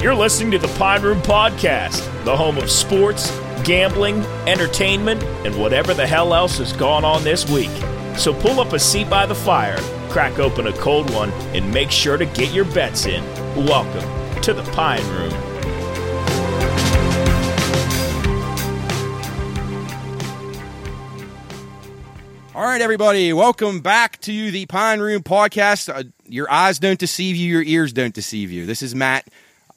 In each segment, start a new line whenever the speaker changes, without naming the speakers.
You're listening to the Pine Room Podcast, the home of sports, gambling, entertainment, and whatever the hell else has gone on this week. So pull up a seat by the fire, crack open a cold one, and make sure to get your bets in. Welcome to the Pine Room.
All right, everybody, welcome back to the Pine Room Podcast. Uh, your eyes don't deceive you, your ears don't deceive you. This is Matt.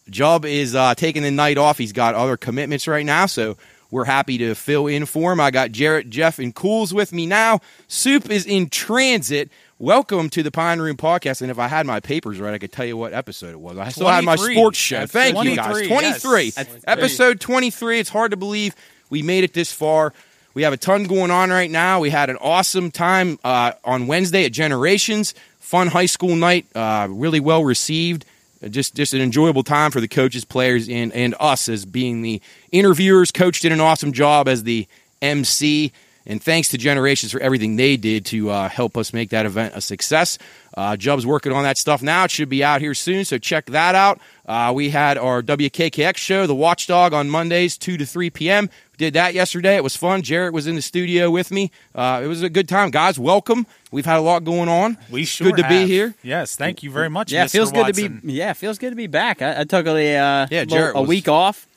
Jub is uh, taking the night off. He's got other commitments right now, so we're happy to fill in for him. I got Jarrett, Jeff, and Cools with me now. Soup is in transit. Welcome to the Pine Room Podcast. And if I had my papers right, I could tell you what episode it was. I still had my sports show. Thank you, guys.
23,
23. Episode 23. It's hard to believe we made it this far. We have a ton going on right now. We had an awesome time uh, on Wednesday at Generations. Fun high school night, uh, really well received. Uh, Just, just an enjoyable time for the coaches, players, and, and us as being the interviewers. Coach did an awesome job as the MC, and thanks to Generations for everything they did to uh, help us make that event a success. Uh, Jub's working on that stuff now. It should be out here soon, so check that out. Uh, we had our WKKX show, The Watchdog, on Mondays, 2 to 3 p.m. We did that yesterday. It was fun. Jarrett was in the studio with me. Uh, it was a good time. Guys, welcome. We've had a lot going on.
We sure
Good to be here.
Yes, thank you very much.
Yeah,
Mr.
feels good to be. Yeah, feels good to be back. I, I took a uh,
Yeah,
little-
Jarrett
a week off.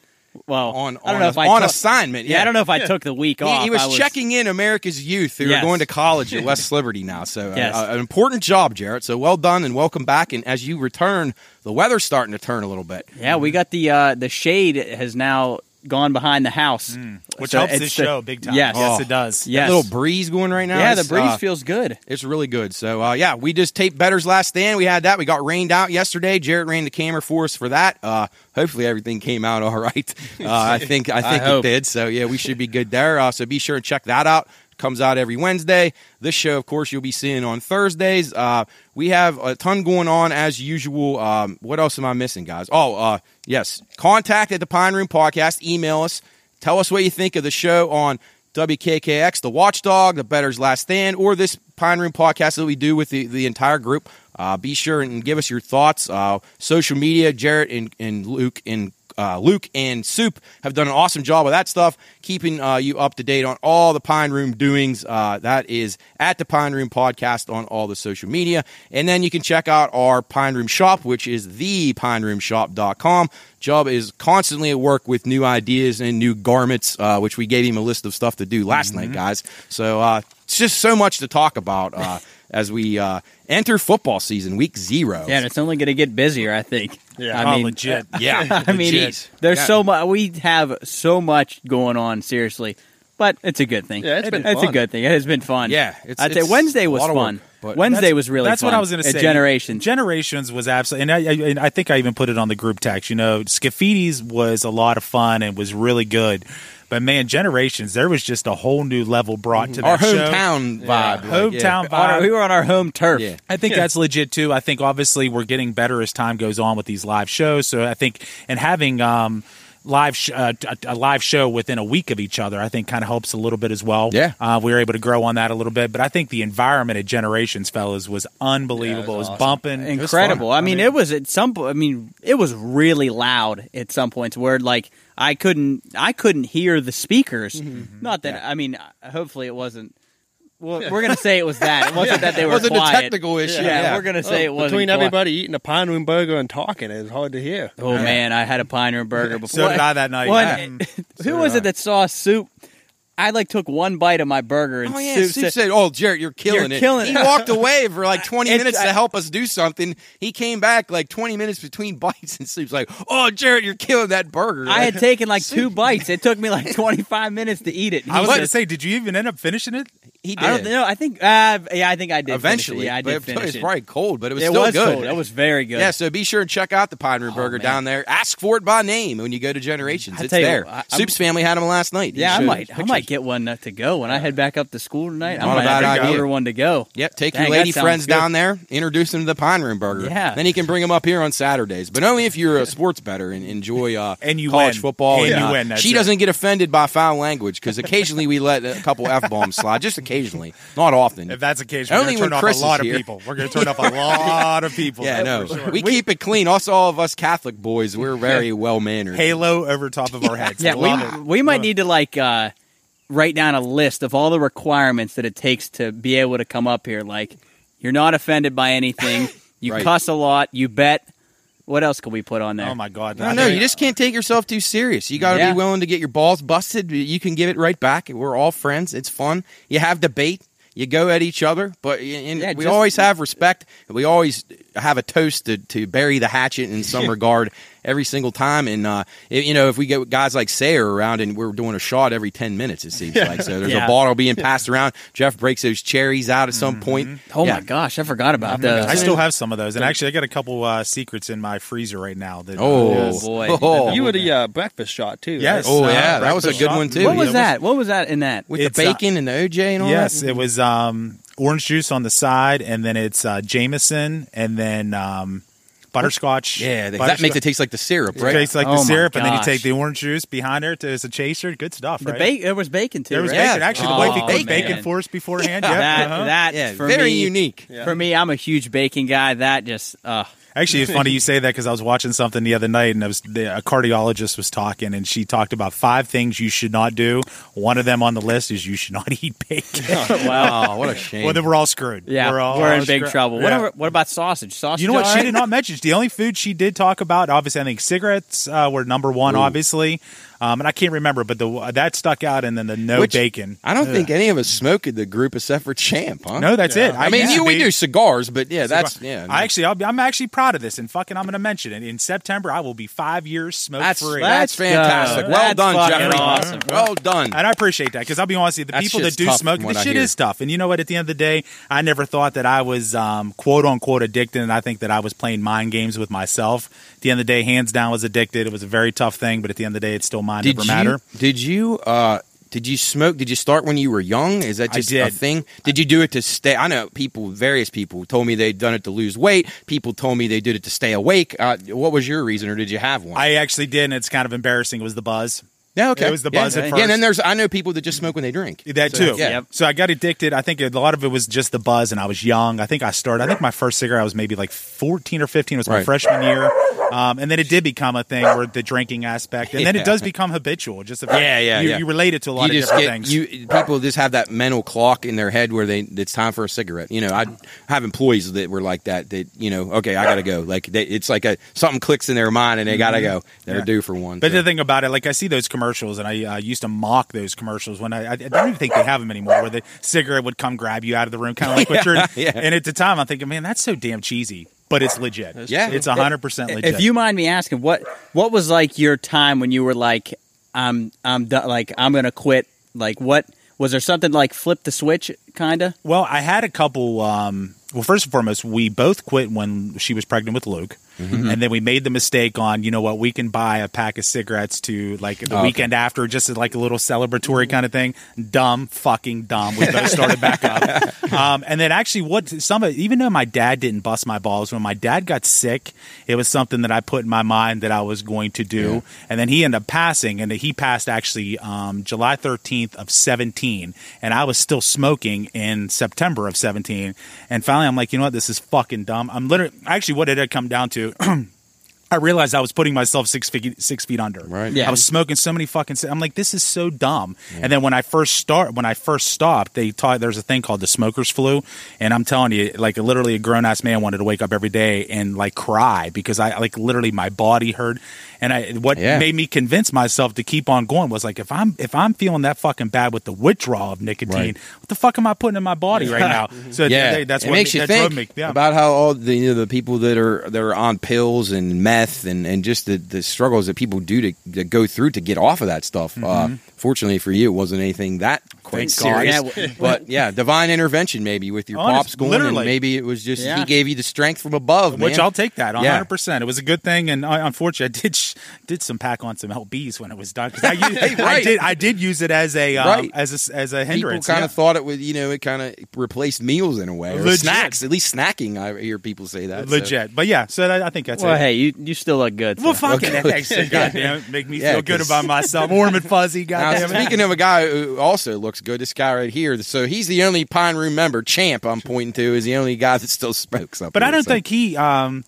Well,
On,
I don't
on,
know if I
on
took-
assignment.
Yeah, I don't know if I took the week
He,
off.
he was,
I
checking in America's youth who
Yes.
are going to college at West Liberty now. So, uh,
Yes.
uh, an important job, Jarrett. So, well done and welcome back. And as you return, the weather's starting to turn a little bit.
Yeah, we got the uh, the shade has now gone behind the house,
which
So
helps this
the-
show big time.
Yes.
yes,
Oh.
it does.
Yes.
That little breeze going right now.
yeah, the breeze
uh,
feels good.
It's really good. So uh, yeah, we just taped Better's Last Stand. We had that. We got rained out yesterday. Jarrett ran the camera for us for that. Uh, hopefully everything came out all right. Uh, I think I think it did. So yeah, we should be good there. Uh, so be sure and check that out. Comes out every Wednesday. This show, of course, you'll be seeing on Thursdays. Uh, we have a ton going on as usual. Um, what else am I missing, guys? Oh, uh, yes. Contact at the Pine Room Podcast. Email us. Tell us what you think of the show on WKKX, The Watchdog, The Better's Last Stand, or this Pine Room podcast that we do with the, the entire group. Uh, be sure and give us your thoughts. Uh, social media, Jarrett and, and Luke and uh, Luke and Soup have done an awesome job with that stuff, keeping uh, you up to date on all the Pine Room doings. Uh, that is at the Pine Room Podcast on all the social media. And then you can check out our Pine Room shop, which is thepineroomshop.com. Jub is constantly at work with new ideas and new garments, uh, which we gave him a list of stuff to do last night, guys. So uh, it's just so much to talk about uh, as we uh, enter football season, week zero.
Yeah, and it's only going to get busier. I think.
Yeah,
I
oh,
mean,
legit.
Yeah,
I mean,
legit.
there's
Yeah.
so much. We have so much going on. Seriously. But it's a good thing.
Yeah, it's been
It's a good thing. It has been fun.
Yeah, it's-
I'd say Wednesday was
lot of work,
fun.
but-
Wednesday was really
That's
fun.
what I was going to
At
say.
Generations.
Generations was absolutely, and I, I, and I think I even put it on the group text. You know, Scaffidi's was a lot of fun and was really good. But man, Generations, there was just a whole new level brought to
Our
that show.
hometown vibe. like, yeah.
hometown
On our-
vibe.
we were on our home turf.
Yeah.
I think that's legit too. I think obviously we're getting better as time goes on with these live shows. So I think and having um, live sh- uh, a, a live show within a week of each other, I think kind of helps a little bit as well.
Yeah.
uh, we were able to grow on that a little bit. But I think the environment at Generations, fellas, was unbelievable. it was bumping, It was
incredible.
fun.
I mean, it was at some point. I mean, it was really loud at some points where like I couldn't, I couldn't hear the speakers.
Mm-hmm.
Not that I mean, uh, hopefully it wasn't. Well, we're gonna say it was that. It wasn't that they
It
were
wasn't a technical issue,
Yeah,
yeah.
we're gonna say it oh, wasn't
Between
quiet.
everybody eating a pine room burger and talking, it was hard to hear.
Oh man, I had a pine room burger before.
So did I that night.
What-
Yeah.
Who was it that saw soup? I like took one bite of my burger and
Oh yeah,
soup
Soup
said,
said, "Oh, Jarrett, you're killing
You're
it."
killing
he
it.
walked away for like 20
It's-
minutes
I-
to help us do something. He came back like 20 minutes between bites, and Soup's like, "Oh, Jarrett, you're killing that burger."
I had taken like two bites. It took me like 25 minutes to eat it.
I was
He
going to
said-
say, did you even end up finishing it?
He did.
I don't know. I think, uh, yeah, I think I did. finish.
Eventually,
yeah, I did
it, was
it.
probably cold, but it was
it
still
was
good.
cold. It was very good.
Yeah, so be sure and check out the Pine Room Burger
man.
down there. Ask for it by name when you go to Generations.
I
it's
you
there.
I-
Soup's family had them last night.
Yeah, I might. I might get one uh, to go when I head back up to school tonight. I
Not a bad
have to
idea.
order one to go.
Yep, take
Dang,
your lady friends
good.
down there, introduce them to the Pine Room Burger.
Yeah.
Then you can bring them up here on Saturdays, but only if you're a sports better and enjoy uh,
And you
college
win.
football.
And you win,
she doesn't get offended by foul language because occasionally we let a couple f bombs slide, just occasionally. Occasionally, not often.
If that's the case, we're
Only
going to turn
when
off
Chris
a lot of people. We're going to turn off a lot of people.
yeah, no, we keep it clean. Us, all of us Catholic boys, we're very well mannered.
Halo over top of our heads.
Yeah,
Love
we
it.
we might need to like uh, write down a list of all the requirements that it takes to be able to come up here. Like, you're not offended by anything. You
Right.
cuss a lot. You bet. What else could we put on there?
Oh my god!
No, no, you just can't take yourself too serious. You got to
Yeah.
be willing to get your balls busted. You can give it right back. We're all friends. It's fun. You have debate. You go at each other, but and
Yeah,
we
just-
always have respect. We always have a toast to, to bury the hatchet in some regard every single time. And uh, if- you know, if we get guys like Sayer around and we're doing a shot every ten minutes, it seems like so. There's
Yeah.
a bottle being passed around. Jeff breaks those cherries out at some point.
oh
Yeah.
my gosh, I forgot about the.
I still have some of those, and actually, I got a couple uh, secrets in my freezer right now. That,
Oh,
Oh, boy.
Oh.
You were the uh, breakfast shot too.
Yes.
right?
Oh,
uh,
yeah, that was a good
shot.
one, too.
what was
It
that? What was that in that?
with
It's,
the
uh,
bacon and the OJ and all
Yes,
that.
Yes, it was um, orange juice on the side, and then it's uh, Jameson, and then um, butterscotch.
Yeah, that
Butterscotch.
makes it taste like the syrup, right?
It tastes like
Oh
the
my
syrup, and then you take the orange juice behind it as a chaser. Good stuff,
The
right?
bacon. There was bacon too.
There was
right?
Yeah.
bacon. Actually, the
Oh,
wife cooked
bacon.
bacon for us beforehand.
Yeah.
Yeah.
That
uh-huh.
that
yeah,
for
very
me,
unique.
For me, I'm a huge bacon guy. That just uh,
Actually, it's funny you say that because I was watching something the other night, and I was the, a cardiologist was talking, and she talked about five things you should not do. One of them on the list is you should not eat bacon.
Oh, what a shame.
well, then we're all screwed.
yeah,
we're, all,
we're in big
screwed.
trouble.
Yeah.
What, about- what about sausage? Sausage.
You know what?
all
She did not mention. The only food she did talk about, obviously, I think cigarettes uh, were number one, obviously, um, and I can't remember, but the that stuck out, and then the no
Which-
bacon.
I don't think any of us smoke in the group except for Champ, huh?
No, that's it.
I mean,
used
you we do cigars, but yeah, that's yeah.
I actually, I'll be, I'm actually proud of this, and fucking, I'm going to mention it in September. I will be five years smoke
that's
free.
that's
Let's
fantastic.
go.
Well
That's
done,
fucking
Jeffrey.
awesome.
Well done.
And I appreciate that because I'll be honest with you, the
That
people that do smoke, the shit
hear.
is tough. And you know what? At the end of the day, I never thought that I was um, quote unquote addicted, and I think that I was playing mind games with myself. At the end of the day, hands down, was addicted. It was a very tough thing, but at the end of the day, it's still mind
Did
over
you
matter.
did you uh did you smoke? Did you start when you were young? Is that just a thing? Did you do it to stay? I know people, various people told me they'd done it to lose weight. People told me they did it to stay awake. Uh, what was your reason, or did you have one?
I actually did, and it's kind of embarrassing. It was the buzz.
Yeah, okay.
it was the
yeah,
buzz at
yeah.
first.
and then there's I know people that just smoke when they drink.
That
So,
too.
yeah.
Yep.
So I got addicted. I think a lot of it was just the buzz, and I was young. I think I started. I think my first cigarette I was maybe like fourteen or fifteen. It was my
Right.
freshman year, um, and then it did become a thing where the drinking aspect, and then
Yeah.
it does become habitual. Just the
Yeah, yeah,
you,
yeah.
you relate it to a lot
you
of
just
different
get
things.
you people just have that mental clock in their head where they it's time for a cigarette. You know, I have employees that were like that. That you know, okay, I gotta go. Like they, it's like a something clicks in their mind and they gotta go. They're
Mm-hmm. Yeah.
due for one.
But
so.
the thing about it, like I see those commercials, and I uh, used to mock those commercials when I, I don't even think they have them anymore. Where the cigarette would come grab you out of the room, kind of like what you're.
yeah.
And at the time, I'm thinking, man, that's so damn cheesy, but it's legit.
Yeah.
it's hundred percent legit.
If you mind me asking, what what was like your time when you were like, I'm I'm done, like I'm gonna quit? Like what was there something like flip the switch kind of?
Well, I had a couple. Um, well, first and foremost, we both quit when she was pregnant with Luke,
Mm-hmm.
and then we made the mistake on you know what we can buy a pack of cigarettes to like the
Oh, okay.
weekend after, just as like a little celebratory kind of thing. Dumb, fucking dumb. We both started back up, um, and then actually, what some of even though my dad didn't bust my balls when my dad got sick, it was something that I put in my mind that I was going to do, and then he ended up passing, and he passed actually um, July thirteenth of seventeen, and I was still smoking in September of 17. And finally, I'm like, you know what? This is fucking dumb. I'm literally, actually, what did it come down to? いう。I realized I was putting myself six feet six feet under.
Right.
Yeah.
I was smoking so many fucking. I'm like, this is so dumb. And then when I first start, when I first stopped, they taught there's a thing called the smokers flu, and I'm telling you, like literally a grown ass man wanted to wake up every day and like cry because I like literally my body hurt. And I what
Yeah.
made me convince myself to keep on going was like if I'm if I'm feeling that fucking bad with the withdrawal of nicotine,
Right.
what the fuck am I putting in my body right now? Mm-hmm. So at the end of the
yeah,
day, that's
it
what
makes you
that
think
me. Yeah.
about how all the you know, the people that are that are on pills and meth and, and just the, the struggles that people do to, to go through to get off of that stuff. Uh, fortunately for you, it wasn't anything that quite.
Thank God.
serious.
Yeah,
but yeah, divine intervention maybe with your
Honest-
pops going,
literally.
and maybe it was just
Yeah.
he gave you the strength from above,
Which
man.
I'll take that, one
Yeah.
hundred percent. It was a good thing, and uh, unfortunately, I did sh- did some pack on some lbs when it was done I, used- I did I did use it as a um,
Right.
as a as a
People
hindrance.
kind
yeah.
of thought it would, you know, it kind of replaced meals in a way, or snacks. At least snacking, I hear people say that. so.
legit, but yeah. So that, I think that's
Well,
it.
hey, you you still look good.
well,
so.
fucking
Okay.
thanks, goddamn, make me
Yeah,
feel good about myself, warm and fuzzy.
Now,
Goddamn
speaking of a guy who also looks looks good. This guy right here. So he's the only Pine Room member. Champ, I'm pointing to, is the only guy that still smokes up
But I don't
so.
think he. Um,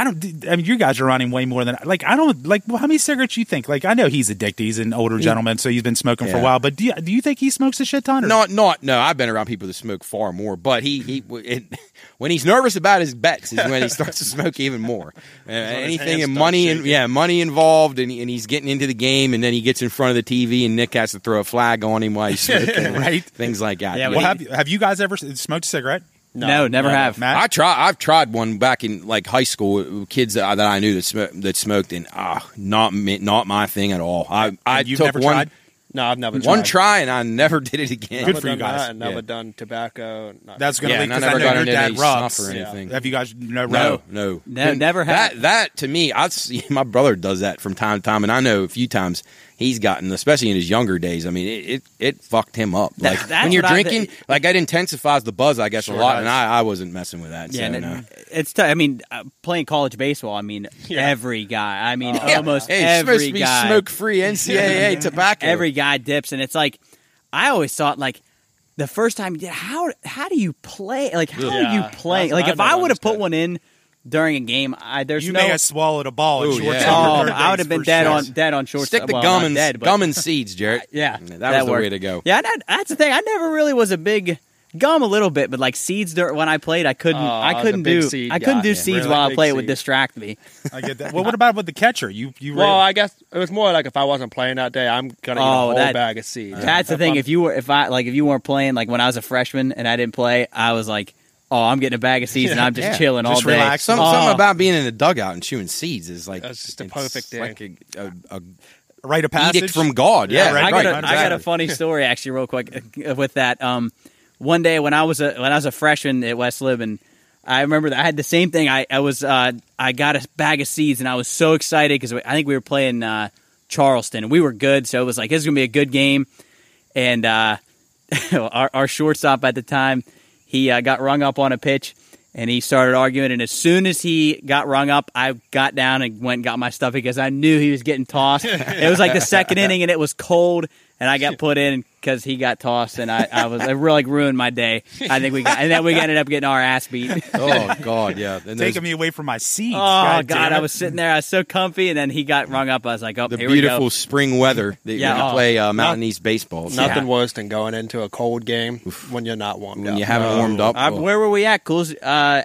I don't. I mean, you guys are running way more than like. I don't like. Well, how many cigarettes you think? Like, I know he's addicted. He's an older gentleman, so he's been smoking for a while. But do you, do you think he smokes a shit ton? Or?
Not, not, no. I've been around people that smoke far more, but he, he, it, when he's nervous about his bets is when he starts to smoke even more. Uh, anything and
start
money and yeah, money involved, and, and he's getting into the game, and then he gets in front of the TV, and Nick has to throw a flag on him while he's smoking,
Right.
Things like that.
Yeah,
Well,
we-
have you, have you guys ever smoked a cigarette?
No, never have.
Matt?
I try. I've tried one back in like high school. uh, Kids that, I- that I knew that smoked, that smoked, and ah, not me, not my thing at all. I I
you've
took
never
one
tried?
No, I've never
one
tried.
try, and I never did it again.
Good
Never
for you
done
guys.
that, Never
Yeah.
done tobacco. not-
That's going to
Yeah,
be
and I
because I,
never
know
got
your dad rubs.
snuff or
Yeah.
anything.
Have you guys no
No, no,
No, never have.
That that to me, I've seen my brother does that from time to time, and I know a few times he's gotten, especially in his younger days. I mean, it it, it fucked him up.
That-
Like
that's
when you're
what I
drinking, like that intensifies the buzz, I guess, a lot,
does.
and I, I wasn't messing with that.
Yeah,
so,
and it-
no.
it's tough. I mean, uh, playing college baseball. I mean, every guy. I mean, almost
hey, it's
every
supposed to be
guy.
smoke free NCAA tobacco.
every guy dips, and it's like I always thought like the first time you did how how do you play like how are you
Yeah,
playing
that's
like if
I
I would have put one in during a game I there's
You
no
may have swallowed a ball. in
Oh, yeah.
oh I would have been dead
sure.
on dead on short
Stick the
well,
gum and
dead, but-
gum and seeds, Jarrett.
yeah
that, was the
worked.
way to go.
yeah that, that's the thing I never really was a big gum a little bit but like seeds dur- when I played I couldn't
Oh,
I couldn't do
seed
I couldn't
guy.
do
Yeah,
seeds
really
while I
big
played it would distract me
I get that. Well, what about with the catcher? You you
Well,
ra-
I guess it was more like if I wasn't playing that day, I'm gonna eat a
Oh,
whole
that-
bag of seeds.
That's the thing. If you were, if I like, if you weren't playing, like when I was a freshman and I didn't play, I was like, oh, I'm getting a bag of seeds and I'm just
Yeah.
chilling all
Just
day.
relax.
Some,
Oh.
Something about being in a dugout and chewing seeds is like
That's just a
it's
perfect thing.
like a, a, a
rite of passage
edict from God. Yeah,
Yeah, right,
I got, a,
right,
I got a
exactly.
funny story actually, real quick, uh, with that. Um, one day when I was a when I was a freshman at West Lib, and I remember that I had the same thing. I, I was uh, I got a bag of seeds, and I was so excited because I think we were playing uh, Charleston, and we were good, so it was like this is gonna be a good game. And uh, our, our shortstop at the time, he uh, got rung up on a pitch. And he started arguing, and as soon as he got rung up, I got down and went and got my stuff because I knew he was getting tossed. it was like the second inning, and it was cold, and I got put in because he got tossed, and I, I was it really ruined my day. I think we got, and then we ended up getting our ass beat.
oh God, yeah. And those-
taking me away from my seat.
Oh
God,
God, I was sitting there, I was so comfy, and then he got rung up. I was like, oh,
the
here we
beautiful
go.
spring weather that
Yeah,
you
oh.
play uh, Mountain East baseball. So
Nothing
Yeah.
worse than going into a cold game when you're not warmed
when
up.
you haven't warmed up.
Uh,
oh.
where were we at? Cool. Uh,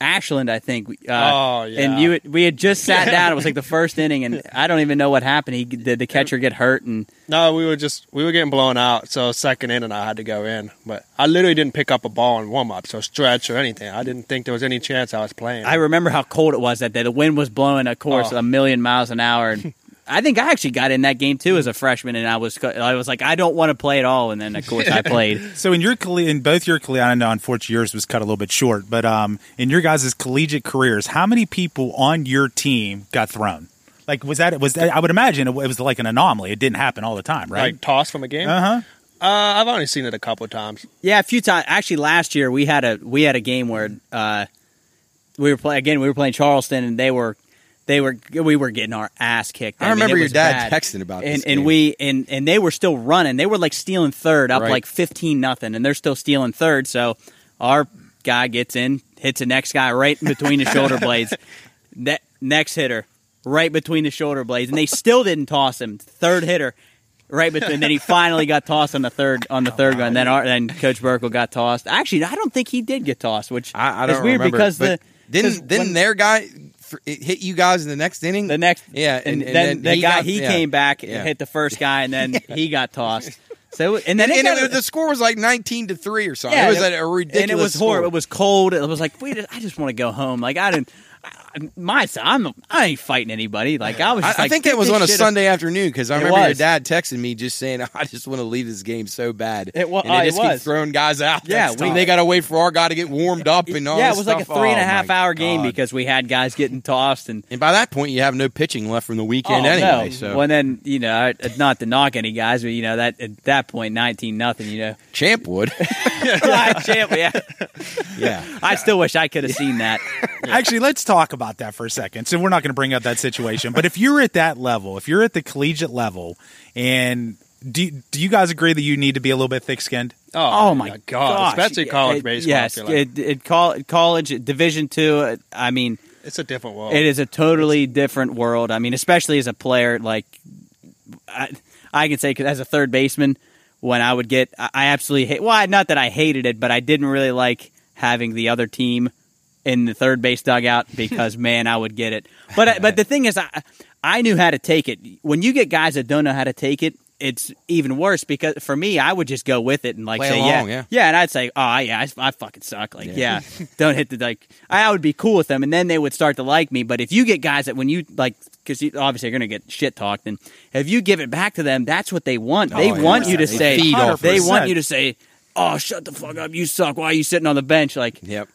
Ashland, I think. Uh,
Oh, yeah.
And you, we had just sat down. It was like the first inning, and I don't even know what happened. He did the catcher get hurt, and
No, we were just we were getting blown out. So second inning, and I had to go in, but I literally didn't pick up a ball in warm ups or stretch or anything. I didn't think there was any chance I was playing.
I remember how cold it was that day. The wind was blowing, of course,
Oh.
a million miles an hour. And I think I actually got in that game too as a freshman, and I was I was like, I don't want to play at all, and then of course I played.
So in your in both your collegiate, I know unfortunately yours was cut a little bit short, but um, in your guys' collegiate careers, how many people on your team got thrown? Like was that was that, I would imagine it was like an anomaly. It didn't happen all the time, right?
like tossed from a game.
uh huh.
Uh, I've only seen it a couple of times.
Yeah, a few times. Actually, last year we had a we had a game where uh, we were playing again. We were playing Charleston, and they were they were we were getting our ass kicked.
I
mean,
remember your dad
bad.
texting about
and
this
and
game.
we and and they were still running. They were like stealing third, up
Right.
like fifteen nothing, and they're still stealing third. So our guy gets in, hits the next guy right in between the shoulder blades. Ne- next hitter right between the shoulder blades, and they still didn't toss him. Third hitter. Right between, and then he finally got tossed on the third on the third one. Then our, then Coach Burkle got tossed. Actually, I don't think he did get tossed, which
I, I
is
don't
weird
remember,
because the
didn't didn't
when-
their guy th- it hit you guys in the next inning?
the next
yeah,
and,
and, and
then, the
he
guy
got-
he
yeah.
came back
Yeah.
and hit the first guy, and then he got tossed. So and then
And,
it
it, the score was like nineteen to three or something.
yeah,
it was
and
a, ridiculous.
and it was
score.
horrible. It was cold. It was like, wait, I just want to go home. Like I didn't. I, my I'm I ain't fighting anybody. Like I was.
I,
Just
I
like,
think
get
that was on a
shit-
Sunday afternoon because I
It
remember your dad texting me just saying, "I just want to leave this game so bad."
It was.
and they
oh, it
just keep
was.
throwing guys out.
Yeah, we-
they got to wait for our guy to get warmed up and all.
Yeah, it
this
was like a
stuff.
three and a
Oh,
half
my
hour game because we had guys getting tossed and.
And by that point, you have no pitching left from the weekend
oh,
anyway.
no.
So
well, then you know, uh, not to knock any guys, but you know that at that point, nineteen nothing. You know,
Champ would.
I, champ, yeah.
yeah.
I still wish I could have seen that.
Actually, let's talk about that for a second. So we're not going to bring up that situation, but if you're at that level, if you're at the collegiate level, and Do you, do you guys agree that you need to be a little bit thick skinned?
Oh, my
god,
gosh.
especially college
It-
baseball. I
Yes,
feel
it, it, college Division two. uh, I mean,
it's a different world.
it is a totally different world. I mean, especially as a player, like I, I can say, because as a third baseman, when I would get, I I absolutely hate. Well, not that I hated it, but I didn't really like having the other team in the third base dugout because man, I would get it. But I- but the thing is, I I knew how to take it. When you get guys that don't know how to take it. It's even worse because for me, I would just go with it and like
Play
say,
along,
yeah,
yeah.
and I'd say, oh yeah, I, I fucking suck. Like, yeah, don't hit the like. I would be cool with them, and then they would start to like me. But if you get guys that when you like, because obviously you're gonna get shit talked, and if you give it back to them, that's what they want. They
Oh, yeah.
want you to
They
say,
feed
they want you to say, oh, shut the fuck up, you suck. Why are you sitting on the bench? Like
Yep.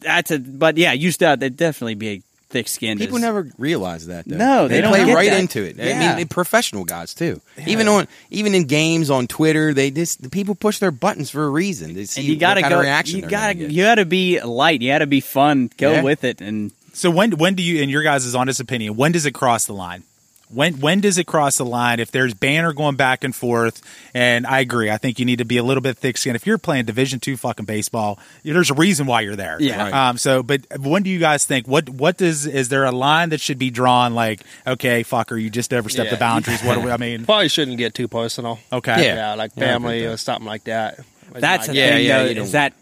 That's a. But yeah, you still they'd definitely be a thick skinned.
People never realize that. Though.
No, they don't
play
get
right
that.
into it. I
Yeah.
mean, professional guys too. Even on even in games on Twitter, they just the people push their buttons for a reason. They see
And you gotta
what kind
go.
of reaction.
you gotta
gonna get.
you gotta be light. You gotta be fun. Go
Yeah.
with it and.
So when when do you, in your guys' honest opinion, when does it cross the line? When when does it cross the line? If there's banner going back and forth, and I agree, I think you need to be a little bit thick skinned. If you're playing Division two fucking baseball, there's a reason why you're there.
Yeah.
Right.
Um. So, but when do you guys think what what does is there a line that should be drawn? Like, okay, fucker, you just overstepped
Yeah.
the boundaries. What do we? I mean,
Probably shouldn't get too personal.
okay,
Yeah.
Yeah, like
Yeah, I agree
family
with
or something like that.
That's the
Like,
Yeah,
thing,
yeah,
though,
you
is that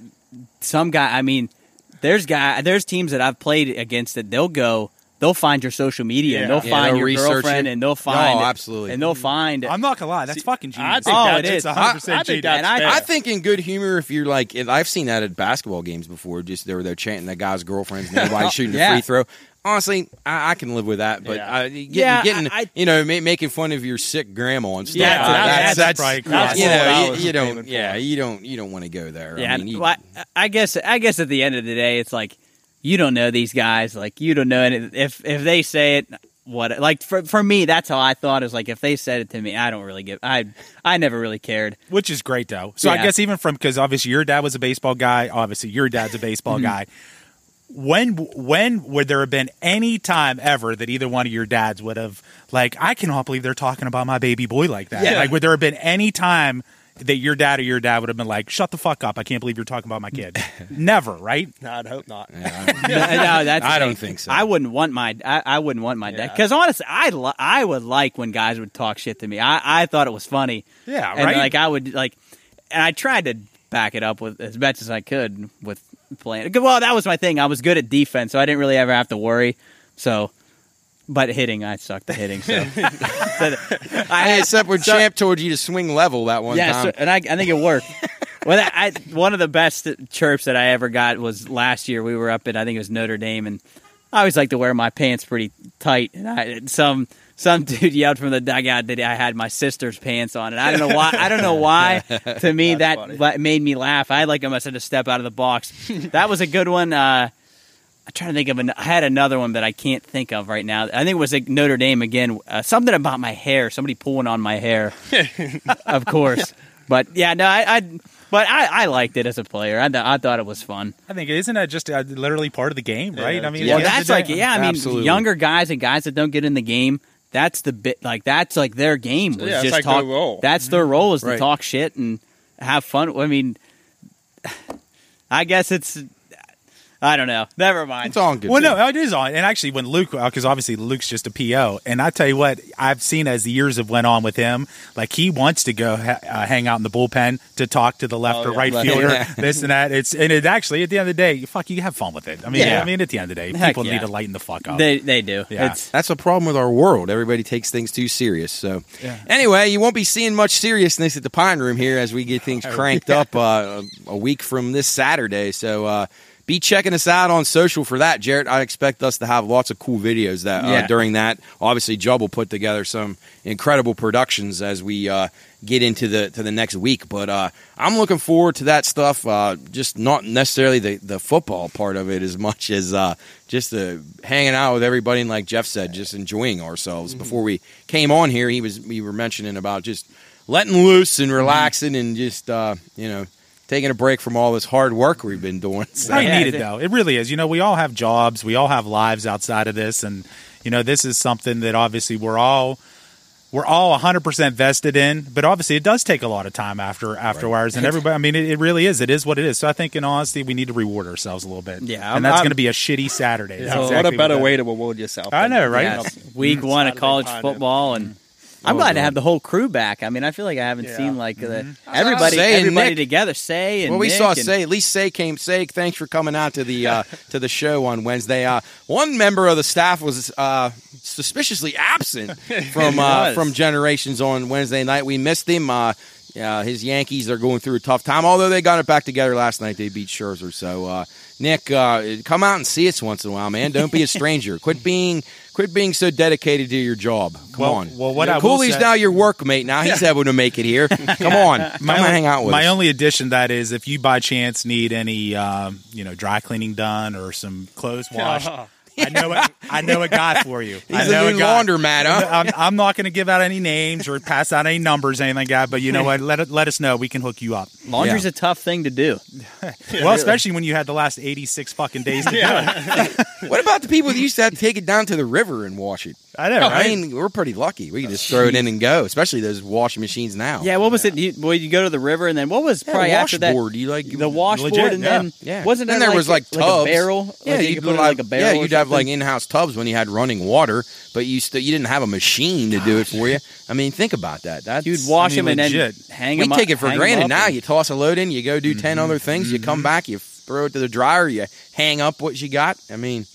some guy. I mean, there's guy, there's teams that I've played against that they'll go, they'll find your social media, and
Yeah.
they'll
Yeah,
find
they'll
your
research
girlfriend,
it.
and they'll find,
Oh, absolutely.
and they'll find.
I'm not gonna lie, that's fucking genius.
I think
Oh,
that's,
it is.
It's
I- I
100%
think
genius.
that's
And
fair.
I think in good humor, if you're like, and I've seen that at basketball games before. Just they were there chanting that guy's girlfriend's name while he's shooting
Yeah.
a free throw. Honestly, I, I can live with that. But
Yeah.
uh, getting,
Yeah,
getting
I- I-
you know, ma- making fun of your sick grandma and stuff.
Yeah,
like
that's-
that,
that's
that's,
probably
that's
cool.
you
That's what I
know,
was
you, you don't,
aiming
yeah, you don't, you don't want to go there.
yeah,
I mean, you,
well, I, I guess, I guess at the end of the day, it's like you don't know these guys. Like you don't know any, if if they say it. What like for for me? That's how I thought. Is like if they said it to me, I don't really give. I I never really cared.
which is great though. So I guess even from because obviously your dad was a baseball guy, obviously your dad's a baseball
Mm-hmm.
guy. When when would there have been any time ever that either one of your dads would have like I cannot believe they're talking about my baby boy like that?
Yeah.
Like would there have been any time that your dad or your dad would have been like, "Shut the fuck up! I can't believe you're talking about my kid." Never, right?
No, I'd hope not.
no, no, that's
I don't think so.
I wouldn't want my I, I wouldn't want my dad because honestly, I li- I would like when guys would talk shit to me. I, I thought it was funny.
Yeah,
and
right?
like I would like, and I tried to back it up with as much as I could with playing. Well, that was my thing. I was good at defense, so I didn't really ever have to worry. So, but hitting, I sucked at hitting. So, So I
Hey,
had
except when
so-
Champ told you to swing level that one
yeah,
time.
so, and I, I think it worked. well, I, I- one of the best chirps that I ever got was last year. We were up at I think it was Notre Dame, and I always like to wear my pants pretty tight. And I, some some dude yelled from the dugout that I had my sister's pants on, and I don't know why. I don't know why. To me, that
funny.
made me laugh. I like almost had to step out of the box. that was a good one. Uh, I'm trying to think of an. I had another one that I can't think of right now. I think it was like Notre Dame again. Uh, something about my hair. Somebody pulling on my hair. of course. But yeah, no, I. I but I, I liked it as a player. I, th- I thought it was fun.
I think isn't that just uh, literally part of the game, right? I mean,
Yeah.
Well,
the end of
that's like yeah. I mean,
Absolutely.
younger guys and guys that don't get in the game. That's the bit. Like that's like their game. Was
Yeah, it's
just
like
talk.
their role.
That's their role is to
Right.
talk shit and have fun. I mean, I guess it's. I don't know. Never mind.
it's all good.
Well,
faith.
no, it is on. And actually, when Luke, because obviously Luke's just a PO, and I tell you what, I've seen as the years have went on with him, like he wants to go ha- uh, hang out in the bullpen to talk to the left
Oh,
or
yeah.
right
Left.
fielder,
Yeah.
this and that. It's and it actually at the end of the day, fuck, you have fun with it. I mean,
Yeah.
I mean, at the end of the day,
Heck
people
yeah.
need to lighten the fuck up.
They they do.
Yeah.
It's
That's a problem with our world. Everybody takes things too serious. So, anyway, you won't be seeing much seriousness at the Pine Room here as we get things cranked up uh, a week from this Saturday. So, uh, be checking us out on social for that, Jarrett. I expect us to have lots of cool videos that uh,
Yeah.
during that. Obviously, Jub will put together some incredible productions as we uh, get into the to the next week. But uh, I'm looking forward to that stuff. Uh, just not necessarily the, the football part of it as much as uh, just the hanging out with everybody and like Jeff said, just enjoying ourselves. Before we came on here, he was we were mentioning about just letting loose and relaxing and just uh, you know taking a break from all this hard work we've been doing. So,
I need it
it-
though. It really is. You know, we all have jobs. We all have lives outside of this, and you know, this is something that obviously we're all we're all 100 percent vested in. But obviously, it does take a lot of time after after hours, and everybody. I mean, it, it really is. It is what it is. So I think, in honesty, we need to reward ourselves a little bit.
Yeah, I'm-
and that's going to be a shitty Saturday. That's
So
exactly
what a better
that-
way to reward yourself?
I know, right?
Yes. Week mm-hmm. one of college football, and I'm
Oh,
glad to have the whole crew back. I mean, I feel like I haven't
Yeah.
seen like the,
Mm-hmm.
everybody,
Say and
everybody
Nick.
together. Say and
well, we
Nick
saw
and-
Say. At least Say came. Say, thanks for coming out to the uh, to the show on Wednesday. Uh, one member of the staff was uh, suspiciously absent from uh,
was.
from Generations on Wednesday night. We missed him. Uh, yeah, his Yankees are going through a tough time. Although they got it back together last night, they beat Scherzer. So, uh, Nick, uh, come out and see us once in a while, man. Don't be a stranger. quit being quit being so dedicated to your job. Come
Well-
on.
well, what I will
Cooley's
say-
now your workmate. Now he's able to make it here. Come on, come
my
and
only,
hang out with
my
us.
only addition to that is if you by chance need any um, you know dry cleaning done or some clothes washed I know it. I know a guy for you.
He's
I
a
know
new
guy.
laundromat, huh?
I'm, I'm not going to give out any names or pass out any numbers, or anything like that. But you know what? Let let us know. We can hook you up.
Laundry's a tough thing to do.
Well, especially when you had the last 86 fucking days to do it.
What about the people that used to have to take it down to the river and wash it?
I know,
I mean, we're pretty lucky. We can just throw it in and go, especially those washing machines now.
Yeah, what was it? You, well, you go to the river, and then what was
Yeah,
probably after that?
You like
The washboard,
Legit,
and
yeah.
then
Yeah.
wasn't
Then
there,
there was, like,
a
tubs.
barrel?
Yeah,
like, you
you'd
could
put
put it in,
like,
like a barrel.
yeah, you'd have like in-house tubs when you had running water, but you still you didn't have a machine to do it for you. I mean, think about that. That's
You'd wash
I mean,
them and
legit.
then hang them.
we
them.
take it for
hang 'em
granted
up
now.
and-
You toss a load in, you go do 10
Mm-hmm.
other things, you come back, you throw it to the dryer, you hang up what you got. I mean,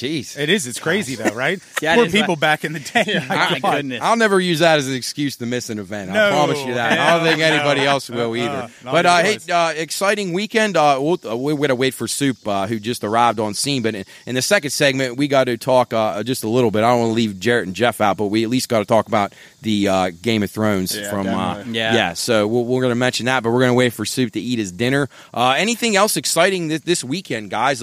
jeez.
It is. It's crazy though, right?
Yeah,
Poor people
but-
back in the day. My
My
God.
goodness.
I'll never use that as an excuse to miss an event. I promise you that. I don't think anybody
no.
else will either.
Uh-uh,
but uh,
even
hey, uh, exciting weekend. Uh, we'll, uh, we're going to wait for Soup, uh, who just arrived on scene. But in, in the second segment, we got to talk uh, just a little bit. I don't want to leave Jarrett and Jeff out, but we at least got to talk about the uh, Game of Thrones
Yeah,
from. Uh.
Yeah.
yeah. So we're, we're going to mention that, but we're going to wait for Soup to eat his dinner. Uh, anything else exciting this, this weekend, guys?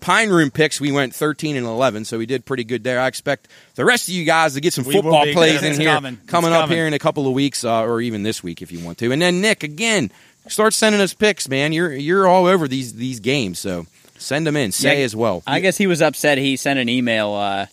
Pine Room picks, we went 13 and 11, so we did pretty good there. I expect the rest of you guys to get some
We
football
be.
plays in
It's
here
coming.
Coming up
coming.
here in a couple of weeks, uh, or even this week if you want to. And then Nick, again, start sending us picks, man. You're you're all over these these games, so send them in. Say
Yeah,
as well.
I guess he was upset. He sent an email uh,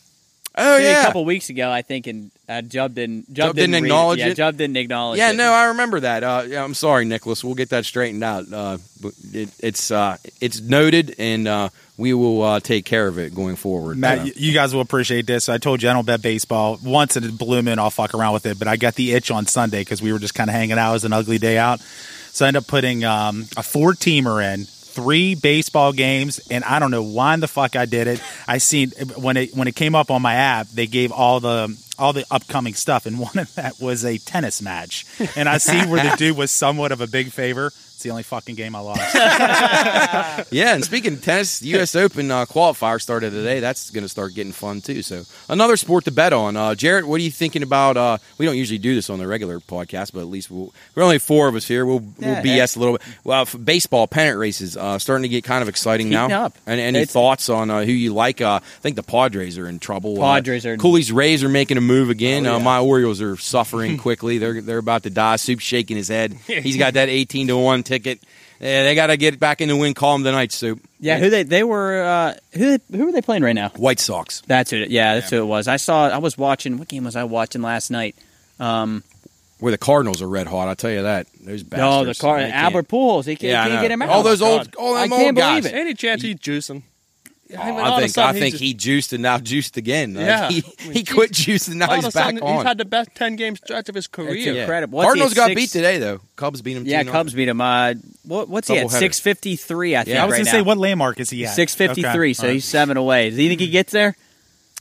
oh yeah,
a couple weeks ago, I think, and uh, Jub didn't. Jub,
Jub didn't
read
acknowledge
Yeah,
it?
Jub didn't acknowledge
yeah.
it.
No, I remember that. Uh, yeah, I'm sorry, Nicholas. We'll get that straightened out. Uh, but it, it's uh, it's noted, and uh, we will uh, take care of it going forward.
Matt,
Uh,
you guys will appreciate this. I told you I don't bet baseball. Once in a blue moon, I'll fuck around with it. But I got the itch on Sunday because we were just kind of hanging out. It was an ugly day out. So I ended up putting um, a four teamer in three baseball games, and I don't know why in the fuck I did it. I seen when it when it came up on my app, they gave all the all the upcoming stuff, and one of that was a tennis match. And I see where the dude was somewhat of a big favor. It's the only fucking game I lost.
Yeah, and speaking of tennis, the U.S. Open uh, qualifier started today. That's going to start getting fun too. So another sport to bet on. Uh, Jarrett, what are you thinking about? Uh, we don't usually do this on the regular podcast, but at least we'll, we're only four of us here. We'll
Yeah,
we'll BS a little bit. Well, baseball pennant races uh, starting to get kind of exciting now.
Up.
And any
It's-
thoughts on uh, who you like? Uh, I think the Padres are in trouble.
Padres
uh,
are-
Cooley's Rays are making a move again.
Oh,
uh,
yeah.
my Orioles are suffering quickly. They're they're about to die. Soup's shaking his head. He's got that eighteen to one ticket. Yeah, they got to get back in the win column tonight, Soup.
Yeah, who they they were uh, who who were they playing right now?
White Sox.
That's who. it- Yeah, that's who it was. I saw. I was watching. What game was I watching last night? Um,
Where the Cardinals are red hot, I'll tell you that. Those bastards.
no, Oh, the
bastards.
car. Albert Pujols. He can't,
Yeah, I
can't get him out.
All those
Oh,
old,
God.
all
I
them
can't
old guys.
believe it.
Any chance he's juicing?
Oh,
I, mean,
I think I think
just-
he juiced and now juiced again. Like,
Yeah.
he,
I mean,
he quit juicing now
all
he's
a
back on.
he's had the best ten game stretch of his career.
It's incredible. What's
Cardinals got
six-
beat today though. Cubs beat him.
Yeah,
2-0.
Cubs beat him. Uh, what, what's he at? Six fifty three. I think.
Yeah.
I was
right
going to
now.
say, what landmark is he at?
Six fifty three.
Okay.
So
All
he's seven away. Do you think he gets there?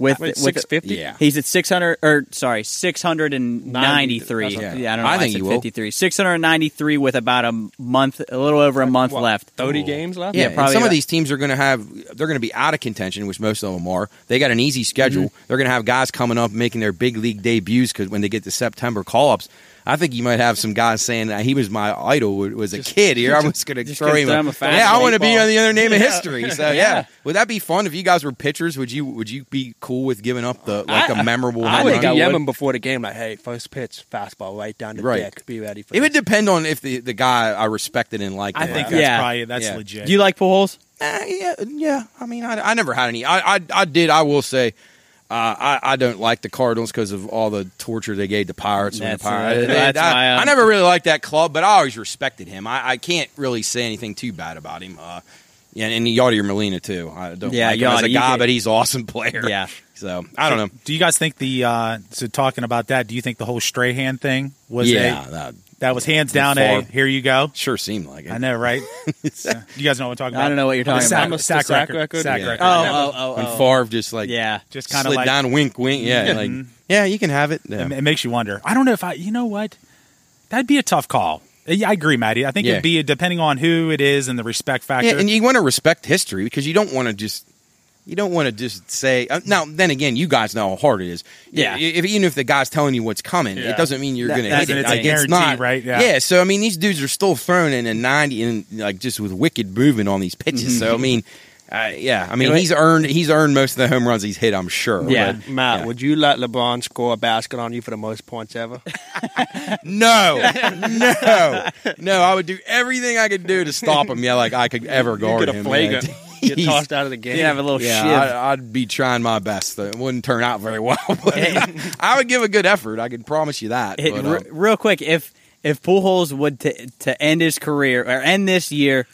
With
Wait,
with-
650?
Yeah.
He's at six hundred or sorry, six hundred and ninety three.
That's
Yeah.
okay.
I don't know.
I
why
think
said
he will.
fifty three. Six hundred ninety three with about a month, a little over a month
What,
left.
Thirty games left.
Yeah,
Yeah, probably
some of these teams are going to have they're going to be out of contention, which most of them are. They got an easy schedule.
Mm-hmm.
They're going to have guys coming up making their big league debuts because when they get to September call ups. I think you might have some guys saying that he was my idol was a kid here. I'm just going to
just
throw him.
him a fast
yeah, I want to be on the other name of history. So yeah.
Yeah.
would that be fun if you guys were pitchers? Would you would you be cool with giving up the like a memorable?
I
home
would
run?
think I
DM
would.
him before the game, like, "Hey, first pitch, fastball, right down the
Right.
dick. Be ready for
It would depend on if the, the guy I respected and liked.
I think that's
Yeah.
probably that's
Yeah.
legit.
Do you like Pujols?
Uh, yeah, yeah. I mean, I, I never had any. I, I, I did. I will say, uh, Uh, I, I don't like the Cardinals because of all the torture they gave the Pirates. when the Pirates,
uh, that's
I,
why, um,
I never really liked that club, but I always respected him. I, I can't really say anything too bad about him. Uh, yeah, and Yadier Molina too. I don't
Yeah,
like him as a guy,
could-
but he's an awesome player.
Yeah.
So I don't know.
Do you guys think the uh, so talking about that? Do you think the whole Strahan thing was
yeah,
a,
that
that was hands down
Favre. Eh?
a here you go?
sure seemed like it.
I know, right? So, uh, you guys know what I'm talking about.
I don't know what you're talking
sack,
about.
sack,
The sack
record.
record?
Sack
Yeah.
record.
Oh, oh, oh,
when
oh.
Favre just like
yeah.
just kind of like
down, wink, wink. Yeah, like mm-hmm. yeah, you can have it. Yeah.
it, it makes you wonder. I don't know if I. You know what? That'd be a tough call. Eh, yeah, I agree, Maddie. I think
Yeah.
it'd be depending on who it is and the respect factor.
Yeah, and you want to respect history because you don't want to just you don't want to just say. Uh, now, then again, you guys know how hard it is.
Yeah.
If, even if the guy's telling you what's coming,
Yeah.
it doesn't mean you're
That-
going to hit it.
it's
Like, it's
guarantee,
not
right? Yeah.
Yeah. So I mean, these dudes are still throwing in a ninety and like just with wicked movement on these pitches. So I mean. Uh, yeah, I mean
You
he's earned he's earned most of the home runs he's hit. I'm sure.
Yeah.
but-
Matt,
yeah.
would you let LeBron score a basket on you for the most points ever?
No, no, no. I would do everything I could do to stop him. Yeah, like I could ever guard
get a
him.
flagrant,
man.
Get tossed out of the game.
You have a little
Yeah,
shiv.
I, I'd be trying my best. It wouldn't turn out very well, but I would give a good effort. I can promise you that.
Hey,
But,
re-
uh,
real quick, if if Pujols would to to end his career or end this year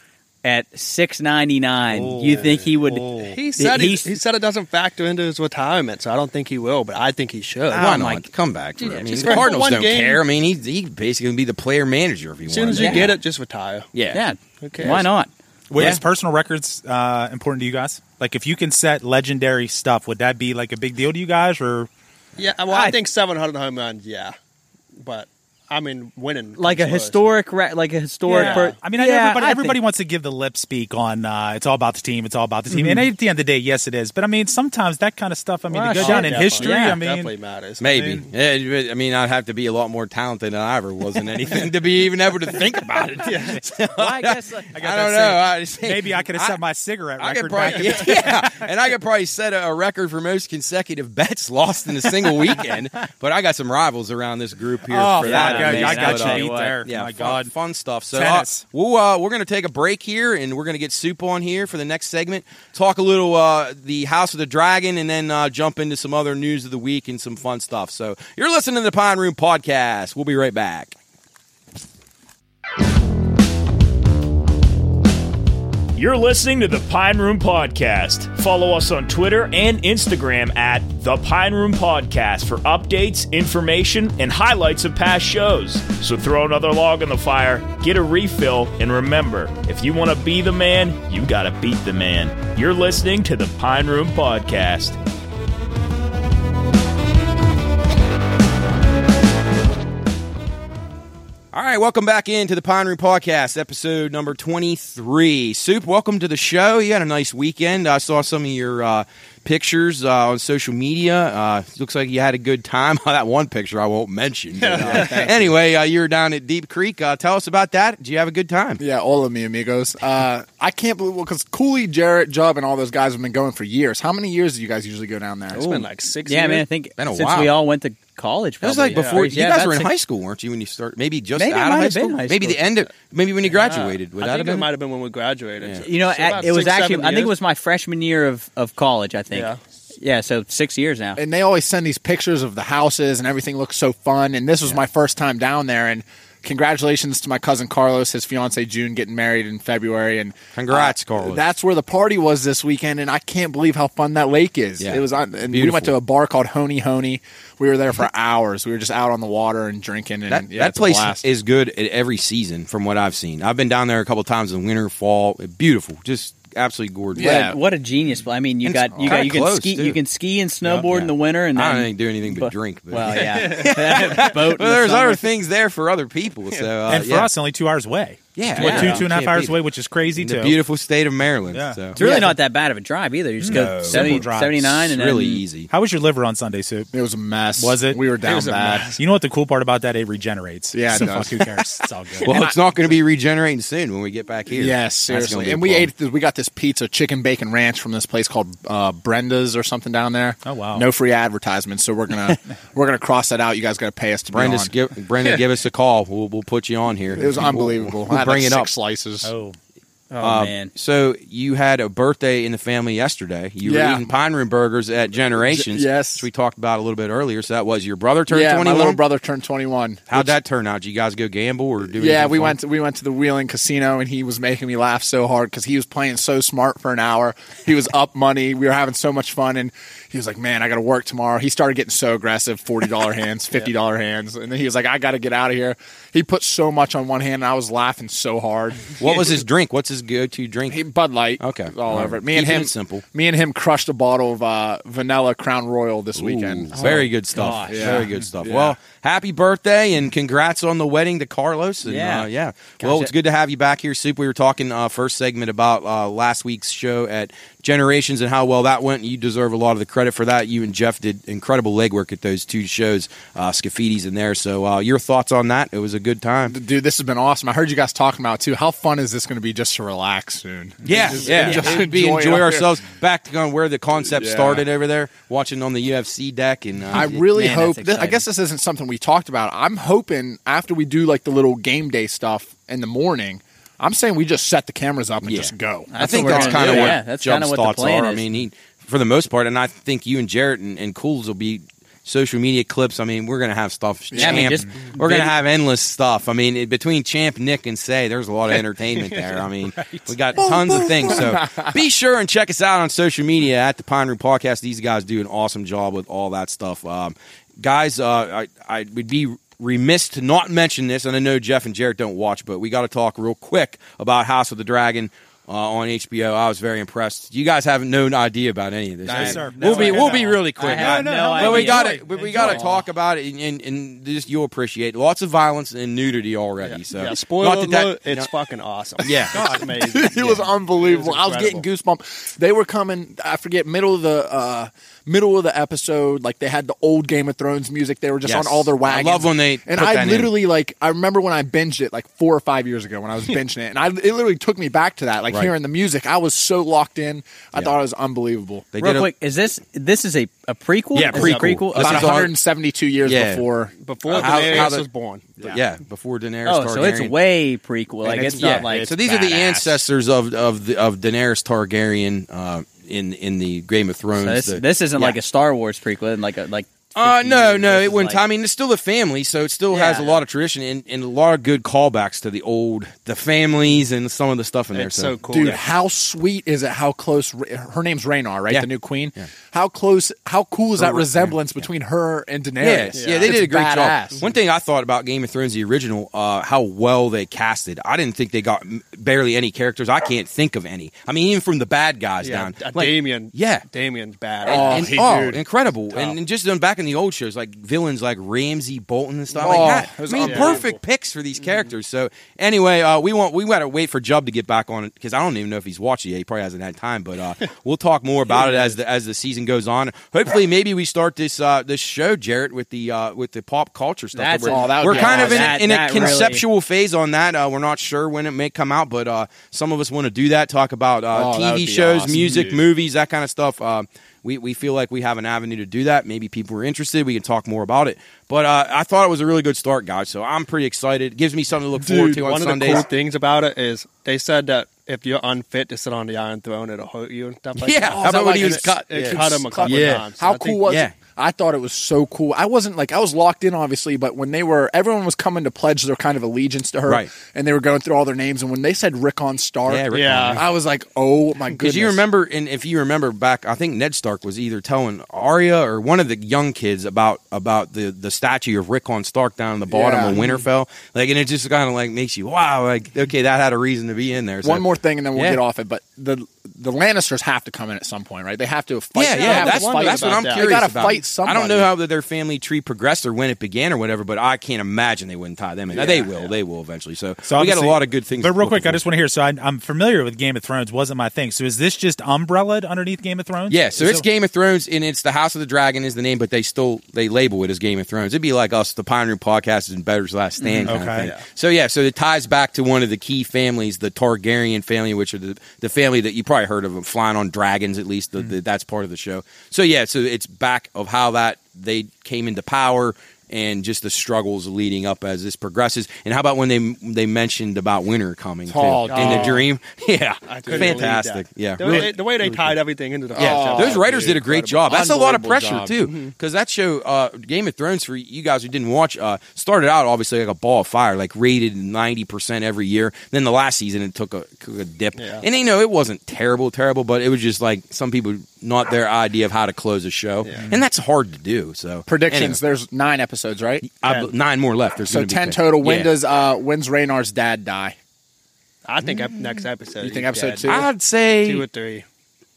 at six ninety nine, you think he would?
He said he,
He's-
he said it doesn't factor into his retirement, so I don't think he will. But I think he should.
why
oh
not
my-
come back? For,
Yeah,
I mean,
just
the
for
Cardinals
one
don't
game.
care. I mean, he he basically can be the player manager if he wants.
as soon
wants.
as you
Yeah.
get it, just retire.
yeah,
Yeah,
Who cares?
why not?
Were
Yeah.
his personal records uh, important to you guys? Like, if you can set legendary stuff, would that be like a big deal to you guys? Or
Yeah, well, I,
I-
think 700 home runs. Yeah, but I mean, winning
Like a
first.
historic, re- like a historic.
Yeah.
per-
I mean, I know
Yeah,
everybody,
I
everybody
think-
wants to give the lip speak on uh, it's all about the team, it's all about the team. And at the end of the day, yes, it is. But I mean, sometimes that kind of stuff, I mean,
Well,
to go down in history,
Yeah,
I mean,
definitely matters.
Maybe.
I mean-
yeah, I mean, I'd have to be a lot more talented than I ever was in anything to be even able to think about it.
Well, I guess. Like,
I,
got
don't know. I just,
maybe I could have set my cigarette
I could
record back.
probably,
in-
yeah, and I could probably set a, a record for most consecutive bets lost in a single weekend. But I got some rivals around this group here.
Oh,
for
fuck,
that.
I,
man.
I got you beat there.
Yeah,
my
fun,
God.
fun stuff. So uh, we'll uh, we're going to take a break here, and we're going to get soup on here for the next segment. Talk a little uh, the House of the Dragon, and then uh, jump into some other news of the week and some fun stuff. So you're listening to the Pine Room Podcast. We'll be right back.
You're listening to the Pine Room Podcast. Follow us on Twitter and Instagram at the Pine Room Podcast for updates, information, and highlights of past shows. So throw another log on the fire, get a refill, and remember if you want to be the man, you got to beat the man. You're listening to the Pine Room Podcast.
All right, welcome back into the Pine Room Podcast, episode number 23. Soup, welcome to the show. You had a nice weekend. I saw some of your uh, pictures uh, on social media. Uh, looks like you had a good time. that one picture I won't mention. But, uh, anyway, uh, you were down at Deep Creek. Uh, tell us about that. Did you have a good time?
Yeah, all of me amigos. Uh, I can't believe well because Cooley, Jarrett, Jub, and all those guys have been going for years. How many years do you guys usually go down there?
It's been like six.
yeah,
years.
man. I think
Been a
since
while.
we all went to college,
It was
probably,
like before
yeah.
you
Yeah,
guys were in
six-
high school, weren't you? When you start, maybe just
Maybe
out of high
have been
school,
high
maybe
school.
the end of, maybe when you graduated. Would
I think it
been?
might have been when we graduated.
Yeah.
You know,
So
at- it was
six,
actually. I think it was my freshman year of, of college. I think.
Yeah.
Yeah. So six years now.
and they always send these pictures of the houses and everything looks so fun. And this was my first time down there. And congratulations to my cousin Carlos, his fiance June, getting married in February. And
Congrats,
uh,
Carlos.
That's where the party was this weekend, and I can't believe how fun that lake is.
Yeah.
It was on, and we went to a bar called Honey Honey. We were there for hours. We were just out on the water and drinking. And
That,
yeah,
that place is good at every season, from what I've seen. I've been down there a couple times in winter, fall. Beautiful, just absolutely gorgeous.
What,
Yeah.
a, what a genius! I mean, you
And
got you got you can
close,
ski
too.
you can ski and snowboard
Yeah.
in the winter, and
I
then
don't think do anything but, drink. But
Well, yeah, boat.
well, there's
summer.
other things there for other people. So, uh,
and for
yeah.
us, only two hours away.
Yeah,
What,
yeah.
two, two and a half hours away, which is crazy,
In
too.
the beautiful state of Maryland.
Yeah.
So.
It's really
Yeah.
not that bad of a drive either. You just
No.
go
Simple
70, 79
It's
and
really
then,
easy.
How was your liver on Sunday, Soup?
It was a mess.
Was it?
We were down
was a
bad.
mess.
You know what the cool part about that? It regenerates.
Yeah, it
so
does.
fuck, who cares? It's all good.
Well, it's not going to be regenerating soon when we get back here.
Yes,
That's gonna
seriously. And we
problem.
ate. th- We got this pizza, chicken bacon ranch from this place called uh, Brenda's or something down there.
Oh, wow.
No free advertisements, so we're gonna we're gonna cross that out. You guys got to pay us to
Brenda's,
be on.
give, Brenda, give us a call. We'll, we'll put you on here.
It was unbelievable.
We'll,
had
bring
like
it
six
up.
slices.
oh,
Oh, um, man.
So you had a birthday in the family yesterday. You
Yeah.
were eating pine room burgers at Generations.
J- yes.
which we talked about a little bit earlier. So that was your brother turned
yeah,
twenty
my little brother turned 21.
How'd
which-
that turn out? Did you guys go gamble or do?
Yeah, we
fun?
went to, we went to the Wheeling Casino and he was making me laugh so hard because he was playing so smart for an hour. He was up money. We were having so much fun and he was like, "Man, I got to work tomorrow." He started getting so aggressive, forty dollar hands, fifty dollar hands, and then he was like, "I got to get out of here." He put so much on one hand, and I was laughing so hard.
What was his drink? What's his go to drink?
He, Bud Light,
Okay.
all
All
over
right.
it. Me and
Keeping
him,
it simple.
Me and him crushed a bottle of uh, vanilla Crown Royal this weekend.
Ooh, Very good stuff.
gosh.
Very good stuff.
Yeah.
Well, happy birthday and congrats on the wedding to Carlos. And,
Yeah.
uh, yeah. Well, it's good to have you back here, Soup. We were talking uh, first segment about uh, last week's show at Generations and how well that went. You deserve a lot of the credit for that. You and Jeff did incredible legwork at those two shows, uh, Scafidis in there. So, uh, your thoughts on that? It was a good time.
Dude, this has been awesome. I heard you guys talking about too. How fun is this going to be just to relax soon?
Yeah,
Just-
yeah.
just
be
enjoy
enjoy, ourselves back to on where the concept
Yeah.
started over there, watching on the UFC deck. And uh,
I really
Man,
hope. This, I guess this isn't something we talked about. I'm hoping after we do like the little game day stuff in the morning, I'm saying we just set the cameras up and
Yeah.
just go.
I
That's
think that's kind of what
Yeah, that's Jub's what the
thoughts
plan
are. I mean, he, for the most part, and I think you and Jarrett and, and Cools will be social media clips. I mean, we're gonna have stuff.
Yeah, I mean,
champ,
just
we're gonna have endless stuff. I mean, between Champ, Nick, and Say, there's a lot of entertainment there. I mean, we got tons of things. So be sure and check us out on social media at the Pine Room Podcast. These guys do an awesome job with all that stuff. Um, guys, uh, I, I would be remiss to not mention this, and I know Jeff and Jarrett don't watch, but we got to talk real quick about House of the Dragon. Uh, on HBO, I was very impressed. You guys have no idea about any of this.
No,
right?
sir.
We'll be we'll be really quick.
I have
no,
no,
no,
idea.
But we got
Enjoy.
to we got to talk about it, and, and, and just you'll appreciate lots of violence and nudity already. So
yeah, spoiler
not that that-
alert, it's fucking awesome.
Yeah.
it's amazing.
it was unbelievable.
It was
I was getting goosebumps. They were coming. I forget middle of the uh, middle of the episode. Like they had the old Game of Thrones music. They were just
Yes.
on all their wagons.
I love when they
and
put
I
that in.
literally like. I remember when I binged it like four or five years ago when I was binging it, and I it literally took me back to that. Like
Right.
hearing the music, I was so locked in. I
Yeah.
thought it was unbelievable.
They
Real
did a-
quick, is this this is a, a prequel?
Yeah,
Is a
prequel.
prequel.
This
About
is our-
172 years
Yeah.
before.
Before
How-
Daenerys
how the-
was born.
yeah. before Daenerys.
Oh, so it's way prequel. Like
And
it's,
it's-
not
yeah,
like
so these are the ancestors of of the, of Daenerys Targaryen uh, in in the Game of Thrones.
So this,
The-
this isn't
yeah.
like a Star Wars prequel, and like a like.
Uh, no, no,
it
it
is
wouldn't.
like-
I mean, it's still a family, so it still has a lot of tradition and, and a lot of good callbacks to the old, the families and some of the stuff in there.
It's so cool.
Dude,
Yeah.
how sweet is it? How close? Her name's Rhaenyra, right?
Yeah.
The new queen. How close? How cool is that
Her-
resemblance between her and Daenerys?
Yes, yeah, they
It's
did a great
badass.
job. One thing I thought about Game of Thrones, the original, uh, how well they casted. I didn't think they got barely any characters. I can't think of any. I mean, even from the bad guys
Yeah,
down.
uh,
Like,
Damien.
yeah.
Damien's bad.
Oh,
and,
he-
oh,
dude.
incredible! And, and just on back in the old shows, like villains like Ramsay Bolton and stuff
Oh,
like that.
it was
I mean,
unbelievable.
perfect picks for these characters. So anyway, uh, we want we got to wait for Jub to get back on it because I don't even know if he's watched it yet. He probably hasn't had time, but uh, we'll talk more about it as the as the season goes on. Hopefully, maybe we start this uh, this show, Jarrett, with the uh, with the pop culture stuff.
That's-
we're
Oh, that would
we're
be
kind of in,
awesome.
a, in a
that really-
conceptual phase on that. Uh, we're not sure when it may come out, but uh, some of us want to do that. Talk about uh,
Oh, that would
TV
be
shows,
awesome,
music, movies, that kind of stuff. Uh, we, we feel like we have an avenue to do that. Maybe people are interested. We can talk more about it. But uh, I thought it was a really good start, guys. So I'm pretty excited. It gives me something to look forward to on
one of
Sundays.
the cool things about it is they said that if you're unfit to sit on the Iron Throne, it'll hurt you and stuff like
Yeah,
that.
how about when he was cut?
It
Yeah.
cut him a couple
Yeah.
times.
How
I
cool
think-
was
yeah.
it? I thought it was so cool. I wasn't like I was locked in obviously, but when they were everyone was coming to pledge their kind of allegiance to her,
Right.
And they were going through all their names, and when they said Rickon Stark,
Yeah, Rickon,
Yeah.
I was like, oh my goodness!
Because you remember, and if you remember back, I think Ned Stark was either telling Arya or one of the young kids about about the the statue of Rickon Stark down in the bottom
Yeah.
of Winterfell. Like, and it just kind of like makes you wow, like okay, that had a reason to be in there. So-
One more thing, and then we'll
Yeah.
get off it. But the the Lannisters have to come in at some point, right? They have to fight.
Yeah, yeah,
have to
that's,
fight
that's what I'm
that.
They
curious
gotta
about.
fight
I
somebody.
don't know how their family tree progressed or when it began or whatever, but I can't imagine they wouldn't tie them in. they will, they will eventually. So,
So
we got a lot of good things.
But real
look
quick, I just want to hear. So I, I'm familiar with Game of Thrones. Wasn't my thing. So is this just umbrellaed underneath Game of Thrones?
Yeah, so
Is
it's
it-
Game of Thrones, and it's the House of the Dragon is the name, but they still they label it as Game of Thrones. It'd be like us, the Pine Room Podcast and Better's Last mm-hmm. Stand kind
Okay.
of thing. So yeah, so it ties back to one of the key families, the Targaryen family, which are the, the family that you probably heard of, them flying on dragons. At least the, mm-hmm. the, that's part of the show. So yeah, so it's back of how that they came into power. and just the struggles leading up as this progresses. And how about when they they mentioned about winter coming too,
Oh,
in the dream? Yeah,
I couldn't believe
fantastic. Yeah,
The,
really-
way, the way they tied everything into the
yeah,
Oh,
those writers
dude,
did a great
incredible.
job. That's a lot of pressure
job.
too, because that show, uh, Game of Thrones, for you guys who didn't watch, uh, started out obviously like a ball of fire, like rated ninety percent every year. Then the last season it took a, took a dip,
Yeah.
and you know it wasn't terrible, terrible, but it was just like some people not their idea of how to close a show, and that's hard to do. So
Predictions.
anyway,
There's nine episodes, right?
I- nine more left. There's
So
gonna be
ten total. When
Yeah.
does uh when's Rhaenyra's dad die?
I think ep- next episode.
You think episode
dead.
two?
I'd say
two or three.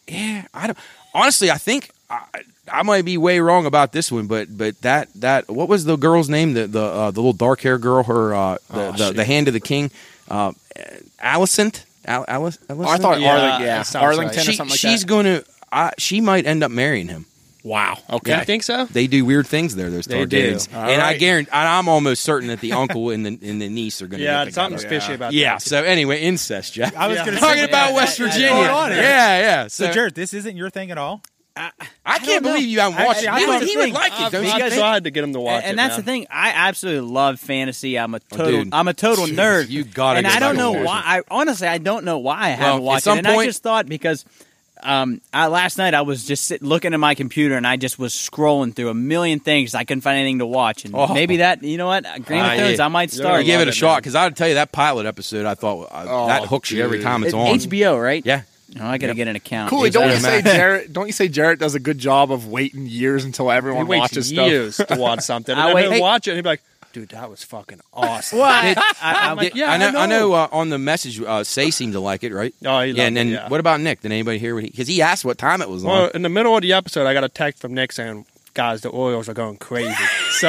Yeah, I don't. Honestly, I think I, I might be way wrong about this one, but but that that what was the girl's name? The the uh, the little dark hair girl. Her uh, the,
Oh,
the the hand of the king. Uh, Alicent. Al- Alice.
Oh, I thought
Yeah,
Arling, yeah,
that sounds
Arlington
right.
or
she,
something like that.
she's
that.
going to. Uh, she might end up marrying him.
wow. Okay.
Yeah.
You think so?
They do weird things there. Those
They do.
Targaryens,
All
and I
right.
guarantee. and I'm almost certain that the uncle and the and the niece are going to.
Yeah,
get together.
something's fishy about
Yeah.
that.
So anyway, incest, Jeff.
I was
Yeah.
going to
Talking
say
about
yeah,
West
yeah, yeah.
Virginia.
Going on
Yeah,
here.
yeah.
So, Jared, this isn't your thing at all.
I
don't
can't
know.
believe you haven't watched
Actually, I
it.
thought-
He would
thing-
like it,
I've,
don't you
I've
think?
tried to get him to watch
and, and
it.
that's
man.
the thing. I absolutely love fantasy. I'm a
Oh,
total.
dude.
I'm a total nerd.
you gotta
And
go
I don't
back
know
watch
why. I honestly, I don't know why I haven't
Well, at
watched
some
it. And I
point-
just thought because um, I, last night I was just sit, looking at my computer and I just was scrolling through a million things. I couldn't find anything to watch, and
Oh.
maybe that you know what, Game of Thrones,
yeah.
I might start.
gonna
give it a
it,
shot because I'll tell you that pilot episode. I thought uh,
Oh,
that hooks you every time it's
It-
on.
HBO, right?
Yeah,
Oh, I got to get an account.
Cooley, don't you say
Matt.
Jarrett? Don't you say Jarrett does a good job of waiting years until
He
everyone
waits
watches stuff?
years to watch something.
I
And then
wait-
he'll watch it and he'll be like, dude, that was fucking awesome.
Well, I, I,
I'm like, yeah,
I know.
I know.
I know. Uh, on the message, uh, Say seemed to like it, right?
Oh, he
yeah. And then
it, yeah.
what about Nick? Did anybody hear what he? Because he asked what time it was
Well,
on.
in the middle of the episode, I got a text from Nick saying, guys, the Orioles are going crazy. so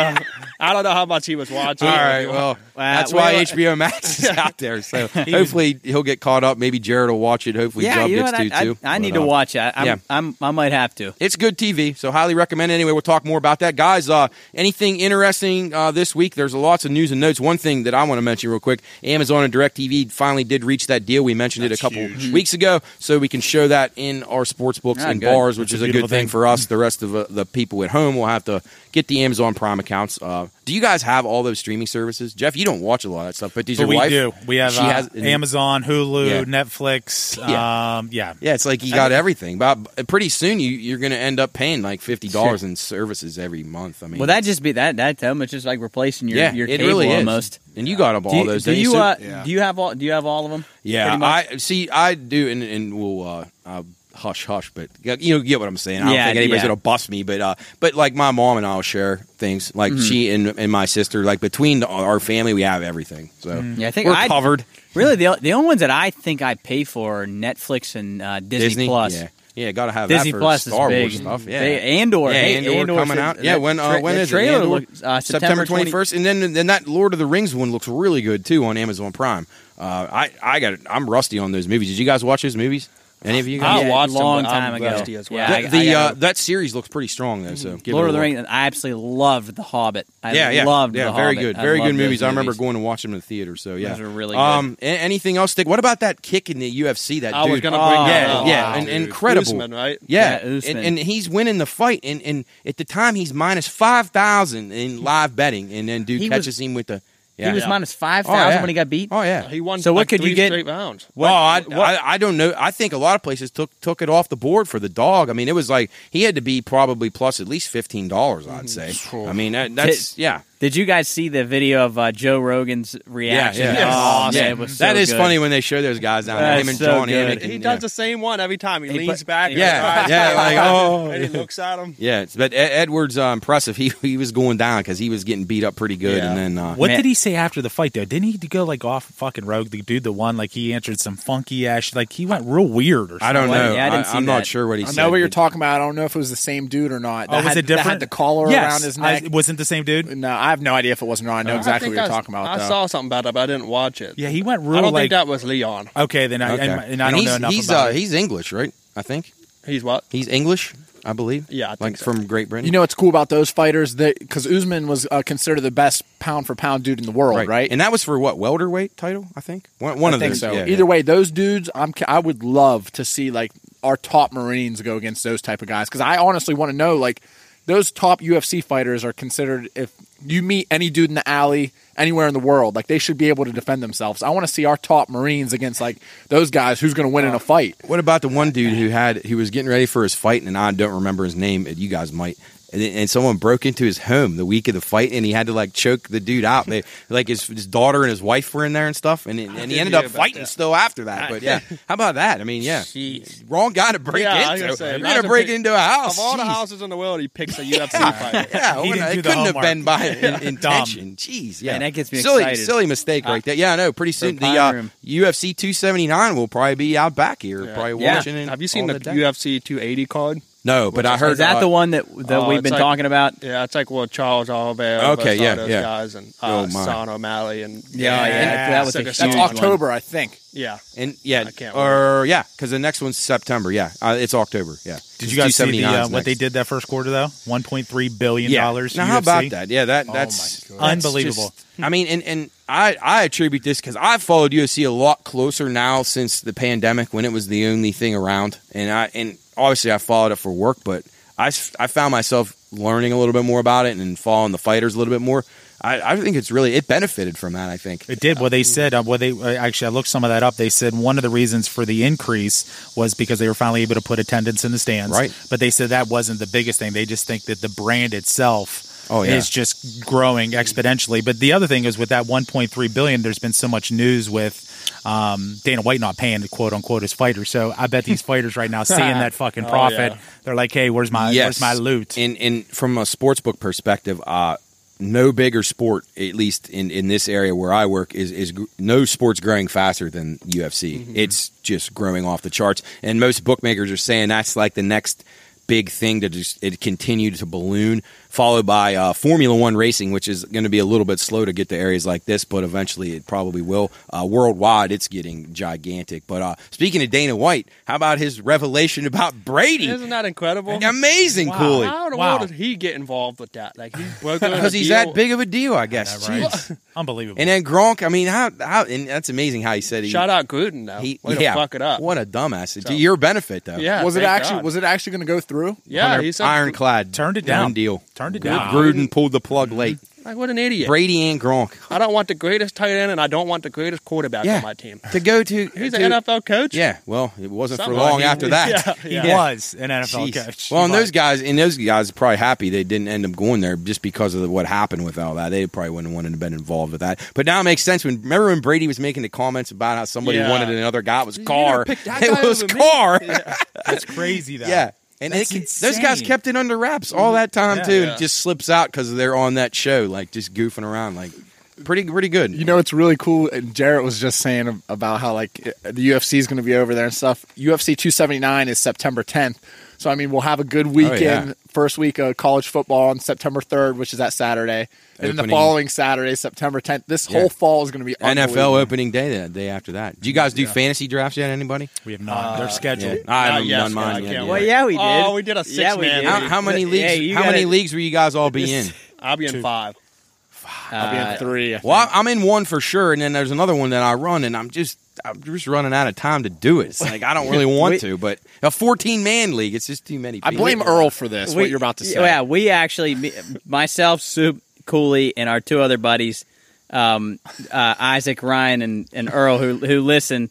I don't know how much he was watching.
All right. Well, that's
well,
why
uh,
HBO Max is out there. So hopefully he'll get caught up. Maybe Jared will watch it. Hopefully
yeah,
Jub
you know
gets?
I,
to
I,
too.
I need
But,
to
uh,
watch it. I, I'm,
yeah.
I'm, I might have to.
It's good TV, so highly recommend it. Anyway, we'll talk more about that. Guys, uh, anything interesting uh, this week? There's lots of news and notes. One thing that I want to mention real quick Amazon and DirecTV finally did reach that deal. We mentioned it a couple weeks ago, so we can show that in our sports books
Ah,
and
good.
bars, which
That's
is
a
a good thing
thing.
for us. The rest of uh, the people at home will have to get the Amazon Prime accounts. Uh, do you guys have all those streaming services? Jeff, you don't watch a lot of that stuff, but does
But
your
we
wife?
do. We have
She
uh,
has-
Amazon, Hulu,
Yeah.
Netflix.
Yeah.
Um, yeah.
Yeah, it's like you got everything. But pretty soon you, you're going to end up paying like fifty dollars in services every month. I mean,
Well, that just be that that tell it's just like replacing your
yeah,
your
it
cable
really is.
almost.
And you got them all
Do you,
those.
do
don't
you uh,
Yeah.
do you have all do you have all of them?
yeah,
pretty much?
I see. I do, and, and we'll uh, uh, hush, hush. But you know, get what I'm saying. I don't
Yeah,
think anybody's
yeah.
gonna bust me. But uh, but like my mom and I'll share things. Like
Mm-hmm.
she and, and my sister. Like between the, our family, we have everything. So
Mm-hmm. Yeah, I think
we're
I'd-
covered.
Really, the the only ones that I think I pay for are Netflix and uh, Disney, Plus.
Yeah, yeah. Got to have
Disney
that for
Plus
Star. Wars stuff. Yeah,
They- Andor,
Yeah,
hey,
Andor,
Andor
coming out. Yeah, when uh, when is it?
trailer
Andor?
looks, uh,
September
September 20
twenty first, and then then that Lord of the Rings one looks really good too on Amazon Prime. Uh, I I got I'm rusty on those movies. Did you guys watch those movies? Any of you guys?
I
Yeah,
watched them,
long
but
time
I'm
ago.
rusty as well.
Yeah,
the
I-
the,
I
uh, that series looks pretty strong though. So give
Lord
it
of
a
the. Rings. I absolutely loved The Hobbit. I
yeah, yeah,
loved
yeah,
The
very
Hobbit.
good, very good
those
movies. I remember going to watch them in the theater. So yeah,
Those are really
Um, a- anything else? Stick. What about that kick in the UFC? That
I
dude.
was going to
Oh,
bring
yeah,
that
yeah,
wow,
and, incredible.
Usman, right?
Yeah,
Yeah, Usman.
and, and he's winning the fight, and, and at the time he's minus five thousand in live betting, and then dude
He was-
catches him with the. Yeah.
He was
Yeah.
minus five
Oh,
thousand
yeah.
when he got beat.
Oh yeah.
He won
So what
like
could you
three
get-
straight rounds.
Well, I, I, I don't know. I think a lot of places took took it off the board for the dog. I mean, it was like he had to be probably plus at least fifteen dollars. I'd mm-hmm. say. I mean, that, that's yeah,
Did you guys see the video of uh, Joe Rogan's reaction?
yeah.
Yes.
Oh,
Awesome.
man, it was so
that is
good.
funny when they show those guys down there. Him and
so
John
good.
Anik.
He does
yeah.
the same one every time. He,
He
leans
put-
back. and
Yeah, yeah, like, oh.
and he looks at him.
Yeah, but Ed- Edwards uh, impressive. He he was going down because he was getting beat up pretty good,
Yeah.
and then uh,
What
Man.
did he say after the fight though? Didn't he go like off fucking rogue? The dude, the one like he answered some funky ass, like he went real weird or something.
I don't know.
Yeah, I didn't see
am not sure what he said.
I
said.
know what you're talking about. I don't know if it was the same dude or not.
Oh,
That
was
had,
it different?
That had the collar
yes,
around his neck.
wasn't the same dude.
no, I have no idea if it was or not. I know exactly
think
what you're
I-
talking about.
I
though.
saw something about it, but I didn't watch it.
Yeah, he went real
I don't
like.
think that was Leon.
okay, then I
Okay.
and, and I don't
he's,
know enough
he's,
about
uh. He's English, right? I think
He's what?
he's English. I believe.
Yeah, I think
like
so.
from Great Britain.
You know what's cool about those fighters? That Because Usman was uh, considered the best pound for pound dude in the world, right?
And that was for what welterweight title? I think one, one
I
of
think
those.
so.
yeah,
Either way, those dudes, I'm I would love to see like our top Marines go against those type of guys because I honestly want to know like those top UFC fighters are considered if you meet any dude in the alley anywhere in the world, like they should be able to defend themselves. I want to see our top Marines against like those guys who's going to win in a uh, fight.
What about the one dude who had he was getting ready for his fight, and I don't remember his name. You guys might. And, and someone broke into his home the week of the fight, and he had to like choke the dude out. They like his his daughter and his wife were in there and stuff, and and he ended up fighting
that.
still after that. But yeah, how about that? I mean, yeah,
Jeez.
wrong guy to break
Yeah,
into.
gonna say,
You're gonna break
pick-
into a house.
Of all the houses in the world, he picks a UFC fight.
Yeah,
He
well,
didn't
it couldn't have been by in, intention. Jeez, yeah,
Man, that gets me
silly,
excited.
silly mistake right there. Yeah, I know. Pretty soon the
Pine
uh, UFC 279 will probably be out back here,
Yeah.
probably
Yeah.
watching. it
Have you seen the. UFC 280 card?
No, but I heard
Is that
uh,
the one that that
Oh,
we've been
like-
talking about?
Yeah, it's like well Charles Oliveira.
Okay, yeah,
those
yeah.
guys and
Oh,
uh,
my.
Sean O'Malley and
Yeah, yeah, that was a
That's
huge
That's
one.
October, I think.
yeah.
And yeah,
I can't
or yeah, because the next one's September. Yeah, uh, it's October. Yeah.
Did you guys see the, uh, what they did that first quarter though? One point three billion
Yeah.
dollars.
Now how about that? Yeah, that
Oh
that's, that's
Unbelievable.
just- I mean, and and I I attribute this because I've followed UFC a lot closer now since the pandemic when it was the only thing around, and I and obviously I followed it for work, but I, I found myself learning a little bit more about it and following the fighters a little bit more. I, I think it's really it benefited from that. I think.
It did. Well, they said. Uh, well, they uh, actually I looked some of that up. They said one of the reasons for the increase was because they were finally able to put attendance in the stands.
Right.
But they said that wasn't the biggest thing. They just think that the brand itself.
Oh, yeah.
is just growing exponentially. But the other thing is with that 1.3 billion, there's been so much news with um, Dana White not paying the quote unquote his fighters. So I bet these fighters right now seeing that fucking
Oh,
profit,
yeah.
they're like, hey, where's my
yes.
where's my loot?
And and from a sports book perspective, uh, no bigger sport, at least in, in this area where I work, is is gr- no sport's growing faster than UFC.
Mm-hmm.
It's just growing off the charts, and most bookmakers are saying that's like the next big thing to just it continue to balloon. Followed by uh, Formula One racing, which is going to be a little bit slow to get to areas like this, but eventually it probably will. Uh, worldwide, it's getting gigantic. But uh, speaking of Dana White, how about his revelation about Brady?
Isn't that incredible?
Amazing, Cooley.
How in the
Wow.
world did he get involved with that? Like he's broken
because he's that big of a deal, I guess.
Right? Unbelievable.
And then Gronk, I mean, how how and that's amazing how he said he
Shout out Gruden though.
he
Way
yeah,
to fuck it up.
What a dumbass!
So-
To your benefit, though.
Yeah.
was it actually
God.
was it actually going to go through?
Yeah, he said
ironclad.
Turned it
Done
down.
deal.
Turned it
Gr-
down.
Gruden pulled the plug late.
Like what an idiot.
Brady and Gronk.
I don't want the greatest tight end and I don't want the greatest quarterback
Yeah.
on my team.
To go to
He's
to-
an NFL coach.
Yeah, well, it wasn't for long
he-
after that.
Yeah,
He
yeah.
was an NFL
Jeez.
coach.
Well, and
He
those guys, and those guys are probably happy they didn't end up going there just because of what happened with all that. They probably wouldn't have wanted to been involved with that. But now it makes sense. When remember when Brady was making the comments about how somebody
Yeah.
wanted another guy, it was
You
Carr.
never picked that
It was
over me.
Carr.
That's crazy, though.
Yeah. And
That's
they, those guys kept it under wraps all mm-hmm. that time
Yeah.
too, and
Yeah.
it just slips out because they're on that show, like just goofing around, like pretty pretty good.
You know, it's really cool. And Jarrett was just saying about how like the UFC is going to be over there and stuff. UFC 279 is September 10th. So I mean, we'll have a good oh, weekend.
yeah.
First week of college football on September 3rd, which is that Saturday, and then the following Saturday, September 10th. This
Yeah.
whole fall is going to be
NFL opening day the day after that. Do you guys do fantasy drafts yet? Anybody?
We have not. They're uh, scheduled.
I haven't
yes,
done mine
I
yet. yeah.
Well, yeah, we did.
Oh, we did a
Yeah,
six-man.
How, how many leagues?
you
how many
gotta-
leagues will you guys all be in?
I'll be in five.
I'll be in three. I
Well,
think.
I- I'm in one for sure, and then there's another one that I run, and I'm just I'm just running out of time to do it. It's like I don't really want
We-
to, but a 14 man league, it's just too many. People.
I blame Earl for this.
We-
what you're about to say.
Yeah, we actually, myself, Soup, Cooley, and our two other buddies, um, uh, Isaac, Ryan, and, and Earl, who who listen.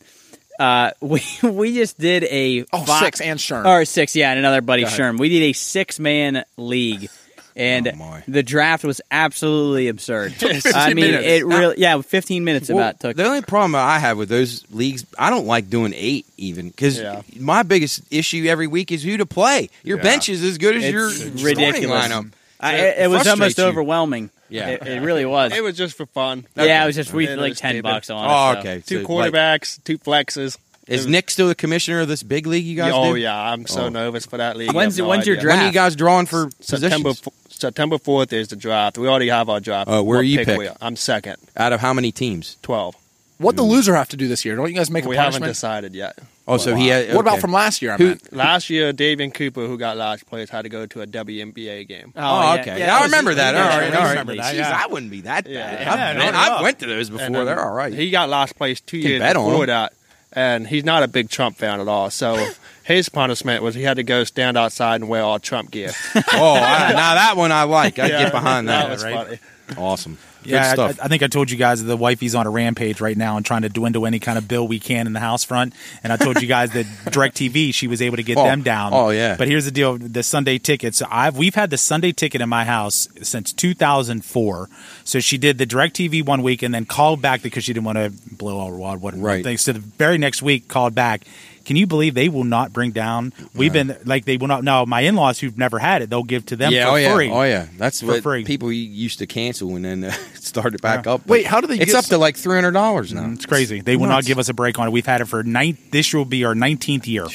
Uh, we we just did a
Oh,
fi-
six and Sherm.
or six, yeah, and another buddy Sherm. We did a six man league, and
Oh,
the draft was absolutely absurd. I
15
mean,
minutes.
it really, yeah, fifteen minutes
Well,
about took.
The only problem I have with those leagues, I don't like doing eight even because
Yeah.
my biggest issue every week is who to play. Your
Yeah.
bench is as good as
It's
your
ridiculous.
starting lineup.
I, it, it was almost
you.
overwhelming.
Yeah.
it, it really was.
It was just for fun.
yeah, it was just we like ten
stupid.
bucks on
Oh,
it. so.
okay.
Two
So, like,
quarterbacks, two flexes.
Is Nick still the commissioner of this big league you guys
oh
do?
yeah, I'm so
Oh.
nervous for that league.
When's-
have no
when's your
idea.
draft?
When are you guys drawing for
September
positions?
f- September fourth is the draft. We already have our draft.
Oh, where
What
are you
pick
pick?
we are. I'm second,
Out of how many teams?
twelve.
what the loser have to do this year? Don't you guys make a
We haven't
punishment?
decided yet.
Oh, so he. Had,
What about
okay.
from last year? I
Who-
meant.
Last year, Davian Cooper, who got last place, had to go to a WNBA game.
Oh,
yeah, oh,
okay.
yeah,
Yeah, I
that was-
remember that.
yeah,
all
I
right, all right.
remember that,
Jeez,
yeah.
I wouldn't be that bad.
Yeah,
I've,
no,
man,
not
I've went to those before.
And then
They're all right.
He got last place two
Can
years
bet on
before
him.
that. And he's not a big Trump fan at all. So his punishment was he had to go stand outside and wear all Trump gear.
Oh, I, now that one I like. I
Yeah,
get behind that.
was
right?
funny.
Awesome.
Yeah, I,
stuff.
I think I told you guys that the wifey's on a rampage right now and trying to dwindle any kind of bill we can in the house front. And I told you guys that DirecTV, she was able to get
Oh,
them down.
oh, yeah.
But here's the deal: the Sunday tickets. I've we've had the Sunday ticket in my house since 2004. So she did the DirecTV one week and then called back because she didn't want to blow all wad what
Right.
things. So the very next week called back. Can you believe they will not bring down? We've been like they will not. No, my in-laws who've never had it, they'll give to them
yeah,
for
oh yeah,
free.
oh yeah. That's
For
what
free.
people used to cancel and then uh, started back
Yeah.
up.
Wait, how do they
It's
get
up to like three hundred dollars now.
Mm, It's crazy. They will not give us a break on it. We've had it for nine. This will be our nineteenth year,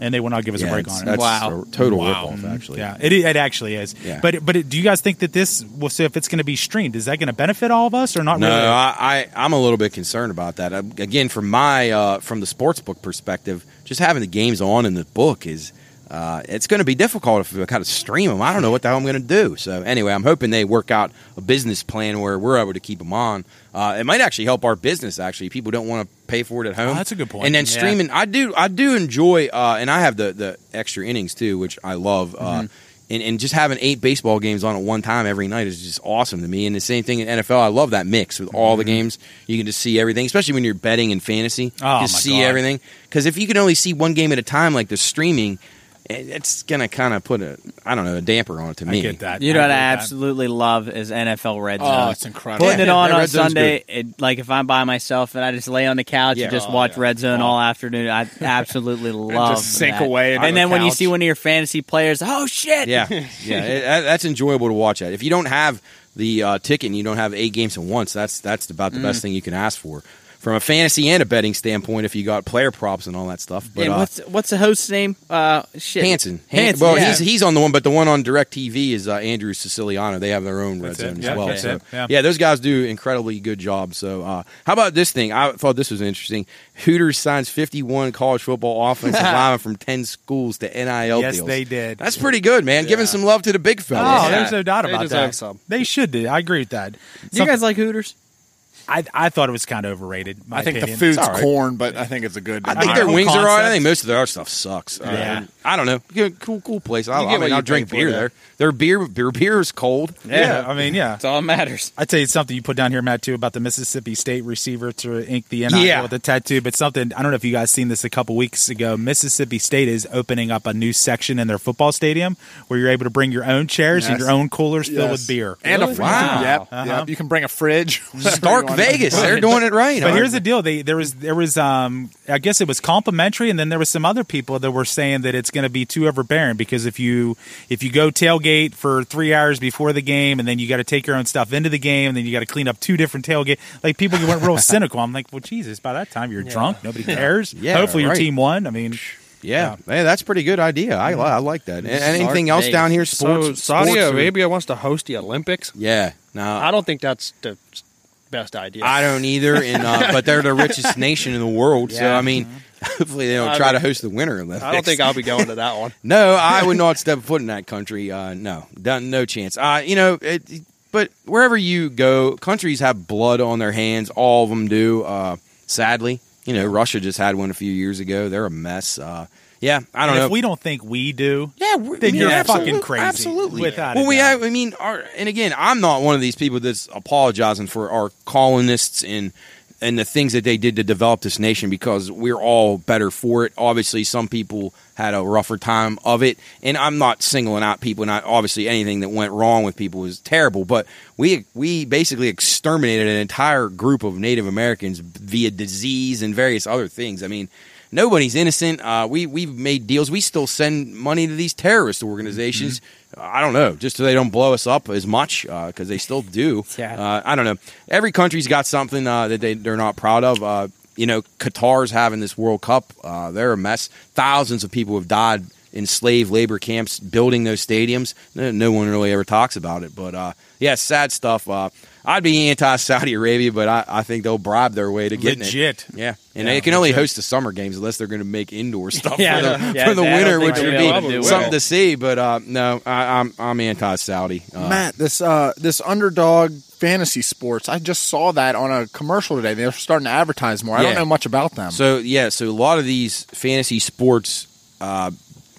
and they will not give us
Yeah,
a break on it.
that's
Wow.
a total
Wow.
ripoff, actually.
Yeah, it, it actually is.
Yeah.
But but do you guys think that this will say if it's going to be streamed, is that going to benefit all of us or not
No,
really?
I, I I'm a little bit concerned about that. Again, from my uh, from the sports book perspective, just having the games on in the book is uh, it's going to be difficult if we kind of stream them. I don't know what the hell I'm going to do. So anyway, I'm hoping they work out a business plan where we're able to keep them on. Uh, it might actually help our business. Actually, people don't want to pay for it at home.
Oh, that's a good point.
And then
Yeah.
streaming, I do I do enjoy, uh, and I have the the extra innings too, which I love. Uh,
Mm-hmm.
and, and just having eight baseball games on at one time every night is just awesome to me. And the same thing in NFL, I love that mix with all the games. You can just see everything, especially when you're betting in fantasy.
Mm-hmm. Oh,
you just see
God.
everything. Because if you can only see one game at a time, like the streaming, it's gonna kind of put a I don't know a damper on it to
I
me.
get that.
You know what I
agree with that.
absolutely love is NFL Red Zone.
Oh, it's incredible.
Putting it on on Sunday, it, like if I'm by myself and I just lay on the couch
Yeah.
and just
Oh,
watch
yeah.
Red Zone
Oh.
all afternoon, I absolutely love
just sink
that.
away into
And
the
then when you see one of your fantasy players, oh shit!
Yeah, yeah, it, that's enjoyable to watch. That if you don't have the uh, ticket and you don't have eight games at once, that's that's about the
Mm.
best thing you can ask for from a fantasy and a betting standpoint. If you got player props and all that stuff, but
and
uh,
what's what's the host's name? Uh, shit,
Hanson. Han-
Hanson.
well,
yeah.
he's he's on the one, but the one on DirecTV is uh, Andrew Siciliano. They have their own red zone
it.
as
Yeah,
well.
that's
So
it. Yeah.
those guys do incredibly good job. So uh, how about this thing? I thought this was interesting. Hooters signs 51 college football offensive linemen from 10 schools to NIL
Yes,
deals.
they did.
That's pretty good, man. Giving some love to the big
Oh,
fellas.
Yeah.
there's no doubt
They
about
deserve
that.
some.
They should do. I agree with that.
Do you guys like Hooters?
I, I thought it was kind of overrated. my
I think
opinion.
the food's
It's all right.
corn, but I think it's a good.
I think
Uh,
their
cool
wings are all right. I think most of their other stuff sucks. Uh,
Yeah.
I don't know. Cool, cool place. I,
You
I
get what
mean, I'll drink
pay for
beer
there.
There. Their beer, beer, beer is cold.
Yeah, I mean, yeah.
That's all that matters.
I'd say it's something you put down here, Matt, too, about the Mississippi State receiver to ink the NIL
Yeah.
with the tattoo. But something I don't know if you guys seen this a couple weeks ago. Mississippi State is opening up a new section in their football stadium where you're able to bring your own chairs and
Yes.
your own coolers filled
Yes.
with beer.
and a fridge.
Wow.
Yep,
Uh-huh.
yep. You can bring a fridge. whatever
Stark. Vegas. They're doing it right.
But
huh?
here's the deal: they there was there was um I guess it was complimentary, and then there was some other people that were saying that it's going to be too overbearing because if you if you go tailgate for three hours before the game, and then you got to take your own stuff into the game, and then you got to clean up two different tailgate, like people you went real cynical. I'm like, well, Jesus, by that time you're drunk, nobody cares.
Yeah,
hopefully your team won. I mean,
Yeah, Hey, that's a pretty good idea. I, I like that. A- Anything else
Vegas.
down here? Sports.
so Saudi
sports or-
Arabia wants to host the Olympics.
Yeah. No,
I don't think that's the best idea.
I don't either. And uh, but they're the richest nation in the world. So I mean, hopefully they don't
I
try to host the Winter Olympics.
I don't think I'll be going to that one.
No, I would not step foot in that country. Uh, no, no chance. Uh, you know, it, but wherever you go, countries have blood on their hands. All of them do. Uh, sadly, you know, Russia just had one a few years ago. They're a mess. Yeah, I don't
and
know.
if we don't think we do,
yeah,
then
yeah,
you're
absolute-
fucking crazy.
Absolutely.
Without
well, we have. I mean, our, and again, I'm not one of these people that's apologizing for our colonists and and the things that they did to develop this nation because we're all better for it. Obviously, some people had a rougher time of it, and I'm not singling out people. Not obviously anything that went wrong with people was terrible, but we we basically exterminated an entire group of Native Americans via disease and various other things. I mean. Nobody's innocent. Uh, we we've made deals. We still send money to these terrorist organizations. I don't know, just so they don't blow us up as much because they still do.
Yeah.
Uh, I don't know. Every country's got something uh, that they they're not proud of. Uh, you know, Qatar's having this World Cup. Uh, they're a mess. Thousands of people have died in slave labor camps building those stadiums. No, no one really ever talks about it. But uh, yeah, sad stuff. Uh, I'd be anti Saudi Arabia, but I, I think they'll bribe their way to getting
Legit.
it. Yeah, and
Yeah,
they can only
legit.
host the summer games unless they're going to make indoor stuff
Yeah,
for the,
yeah,
for the
I
winter, which would
be to
something
it.
to see. But uh, no, I, I'm I'm anti Saudi. Uh,
Matt, this uh, this underdog fantasy sports. I just saw that on a commercial today. They're starting to advertise more. I don't know much about them.
So yeah, so a lot of these fantasy sports uh,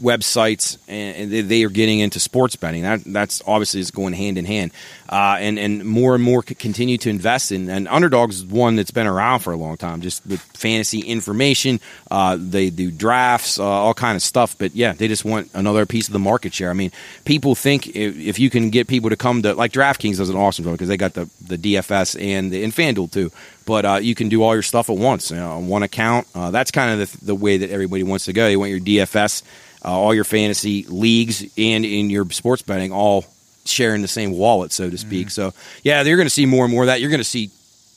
websites and, they are getting into sports betting. That that's obviously is going hand in hand, uh, and and more and more continue to invest in. And Underdogs is one that's been around for a long time, just with fantasy information. Uh, they do drafts, uh, all kind of stuff. But yeah, they just want another piece of the market share. I mean, people think if, if you can get people to come to like DraftKings does an awesome job because they got the the DFS and the, and FanDuel too. But uh, you can do all your stuff at once you know, on one account. Uh, that's kind of the, the way that everybody wants to go. You want your DFS, uh, all your fantasy leagues, and in your sports betting all sharing the same wallet, so to speak. So yeah, you're going to see more and more of that. You're going to see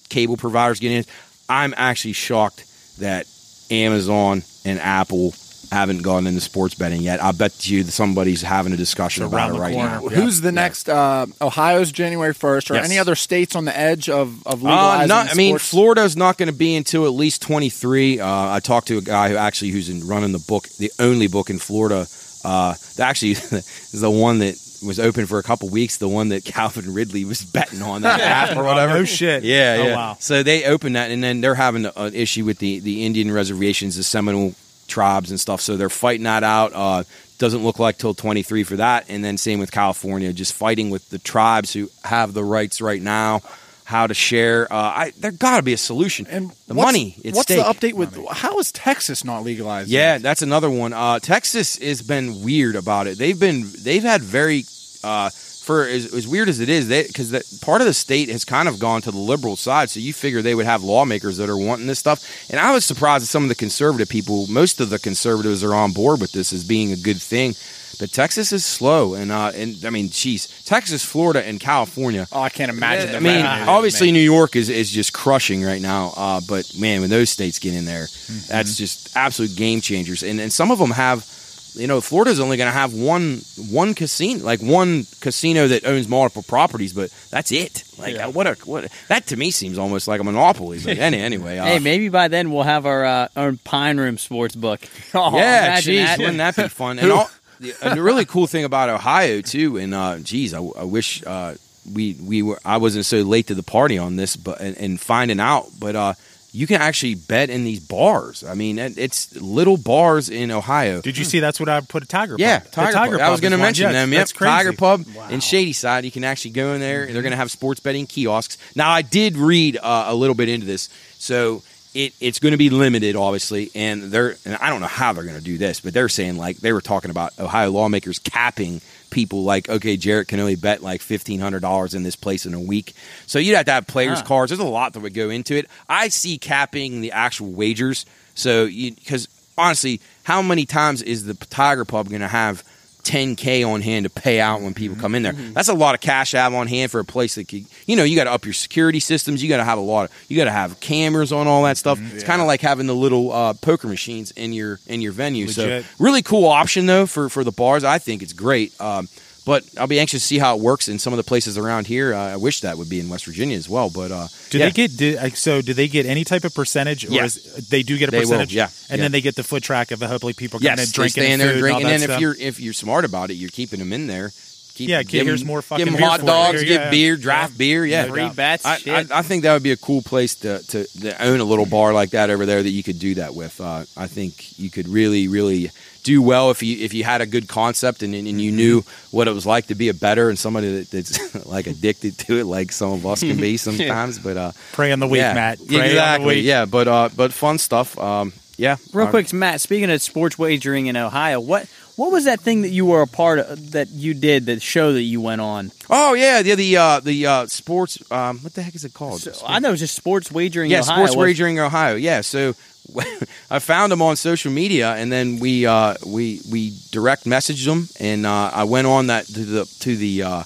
cable providers getting in. I'm actually shocked that Amazon and Apple haven't gone into sports betting yet. I bet you that somebody's having a discussion
It's
about it right
corner.
now.
Yeah.
Who's the next? Uh, Ohio's January first, or
Yes.
any other states on the edge of of
Uh,
legalizing?
not, I mean. Florida's not going to be until at least 23. Uh, I talked to a guy who actually who's in running the book, the only book in Florida. Uh, that actually is the one that was open for a couple weeks. The one that Calvin Ridley was betting on that app or whatever.
Oh shit.
Yeah,
Oh,
yeah.
wow.
So they opened that, and then they're having an issue with the the Indian reservations, the Seminole tribes and stuff. So they're fighting that out. Uh, doesn't look like till 23 for that, and then same with California, just fighting with the tribes who have the rights right now. How to share? Uh, I there got to be a solution.
and
the money. At
What's
stake.
the update with? How is Texas not legalized?
Yeah,
yet?
that's another one. Uh, Texas has been weird about it. They've been they've had very uh, for as, as weird as it is, because that part of the state has kind of gone to the liberal side. So you figure they would have lawmakers that are wanting this stuff. And I was surprised that some of the conservative people. Most of the conservatives are on board with this as being a good thing. But Texas is slow, and uh, and I mean, geez, Texas, Florida, and California.
Oh, I can't imagine.
I mean, obviously. New York is, is just crushing right now. Uh, but man, when those states get in there,
Mm-hmm.
that's just absolute game changers. And and some of them have, you know, Florida's only going to have one one casino, like one casino that owns multiple properties, but that's it. Like uh, what a what that to me seems almost like a monopoly. But any, anyway, uh,
Hey, maybe by then we'll have our uh, our Pine Room sports book.
yeah, geez,
that.
wouldn't that be fun? And all, the, and the really cool thing about Ohio too, and uh, geez, I, I wish uh, we we were I wasn't so late to the party on this, but and, and finding out, but uh, you can actually bet in these bars. I mean, it's little bars in Ohio.
Did you see that's what I put a Tiger Pub?
Yeah,
The
Tiger, Pub. I was going to
is one.
mention
Yeah,
them. Yep,
That's crazy.
Tiger Pub in Shadyside. You can actually go in there. They're going to have sports betting kiosks. Now, I did read uh, a little bit into this, so it, it's going to be limited, obviously. And they're and I don't know how they're going to do this, but they're saying like they were talking about Ohio lawmakers capping people like okay, Jarrett can only bet like fifteen hundred dollars in this place in a week. So you'd have to have players'
Huh.
cards. There's a lot that would go into it. I see capping the actual wagers. So because honestly, how many times is the Tiger Pub going to have 10k on hand to pay out when people come in there? That's a lot of cash to have on hand for a place that could, you know, you got to up your security systems. You got to have a lot of, you got to have cameras on all that stuff. It's kind of like having the little uh, poker machines in your in your venue.
Legit.
So really cool option though for for the bars. I think it's great. Um, but I'll be anxious to see how it works in some of the places around here. Uh, I wish that would be in West Virginia as well. But uh,
Do
yeah.
they get do, uh, so? Do they get any type of percentage? Or
Yeah.
is, they do get a
They will,
percentage.
yeah,
and
yeah.
then they get the foot track of hopefully people
Yes,
in drinking
they stay in there drinking. And
that
then if you're if you're smart about it, you're keeping them in there. Keep,
Yeah,
give
here's
them-
more
Give
fucking
them
beer
hot dogs, give
yeah.
beer, draft beer. Yeah,
No
Free
doubt.
bets.
I, I. I think that would be a cool place to, to, to own a little bar like that over there that you could do that with. Uh, I think you could really, really do well if you if you had a good concept and, and you knew what it was like to be a better and somebody that, that's like addicted to it, like some of us can be sometimes. But uh,
Pray on the week,
yeah,
Matt. Pray on the
exactly.
week.
Yeah, but uh, but fun stuff. Um, yeah,
Real
Uh,
quick, Matt. Speaking of sports wagering in Ohio, what what was that thing that you were a part of that you did the show that you went on?
Oh yeah, yeah. The uh, the uh, sports. Um, what the heck is it called?
So, I know it was just sports wagering.
yeah,
Ohio.
sports wagering Ohio. Yeah, so I found him on social media, and then we uh, we we direct messaged him, and uh, I went on that to the to the uh,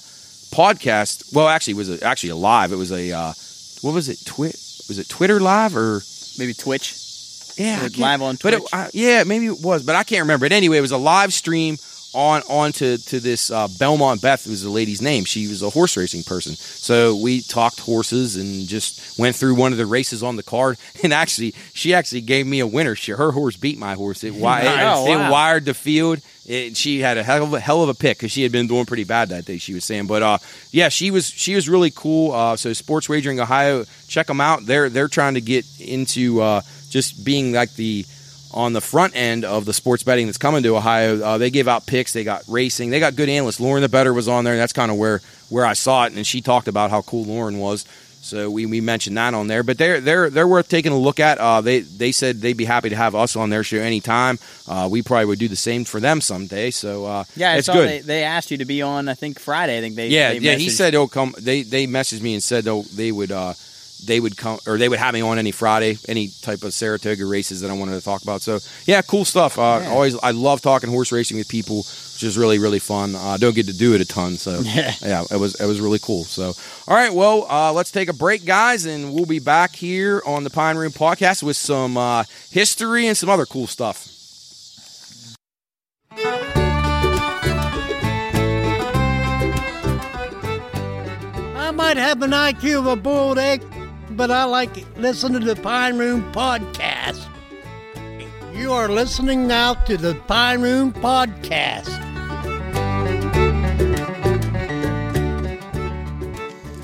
podcast. Well, actually, it was a, actually a live. It was a uh, what was it? Twit was it Twitter live or
maybe Twitch.
yeah, I
Was it
can't-
live on
But it,
Twitch?
I, yeah, maybe it was, but I can't remember. But anyway, it was a live stream on on to, to this uh, Belmont Beth was the lady's name. She was a horse racing person. So we talked horses and just went through one of the races on the card. And actually, she actually gave me a winner. She, her horse beat my horse. It, wi- it,
Oh,
it
wow.
wired the field. It, she had a hell of a hell of a pick because she had been doing pretty bad that day. She was saying, but uh, yeah, she was she was really cool. Uh, so Sports Wagering Ohio, check them out. They're they're trying to get into uh, just being like the on the front end of the sports betting that's coming to Ohio. Uh, they give out picks. They got racing. They got good analysts. Lauren the Better was on there. And that's kind of where where I saw it, and she talked about how cool Lauren was. So we, we mentioned that on there, but they're they're they're worth taking a look at. Uh, they they said they'd be happy to have us on their show anytime. Uh, we probably would do the same for them someday. So uh,
Yeah, I
it's
saw
good.
They, they asked you to be on. I think Friday. I think they.
yeah,
they
yeah. He said he'll come. They they messaged me and said they'll they would uh they would come or they would have me on any Friday, any type of Saratoga races that I wanted to talk about. So yeah, cool stuff. Uh, Always I love talking horse racing with people, which is really really fun. Uh, I don't get to do it a ton, so yeah, it was it was really cool. So all right, well uh, let's take a break, guys, and we'll be back here on the Pine Room Podcast with some uh, history and some other cool stuff.
I might have an IQ of a boiled egg, but I like listening to the Pine Room Podcast. You are listening now to the Pine Room Podcast.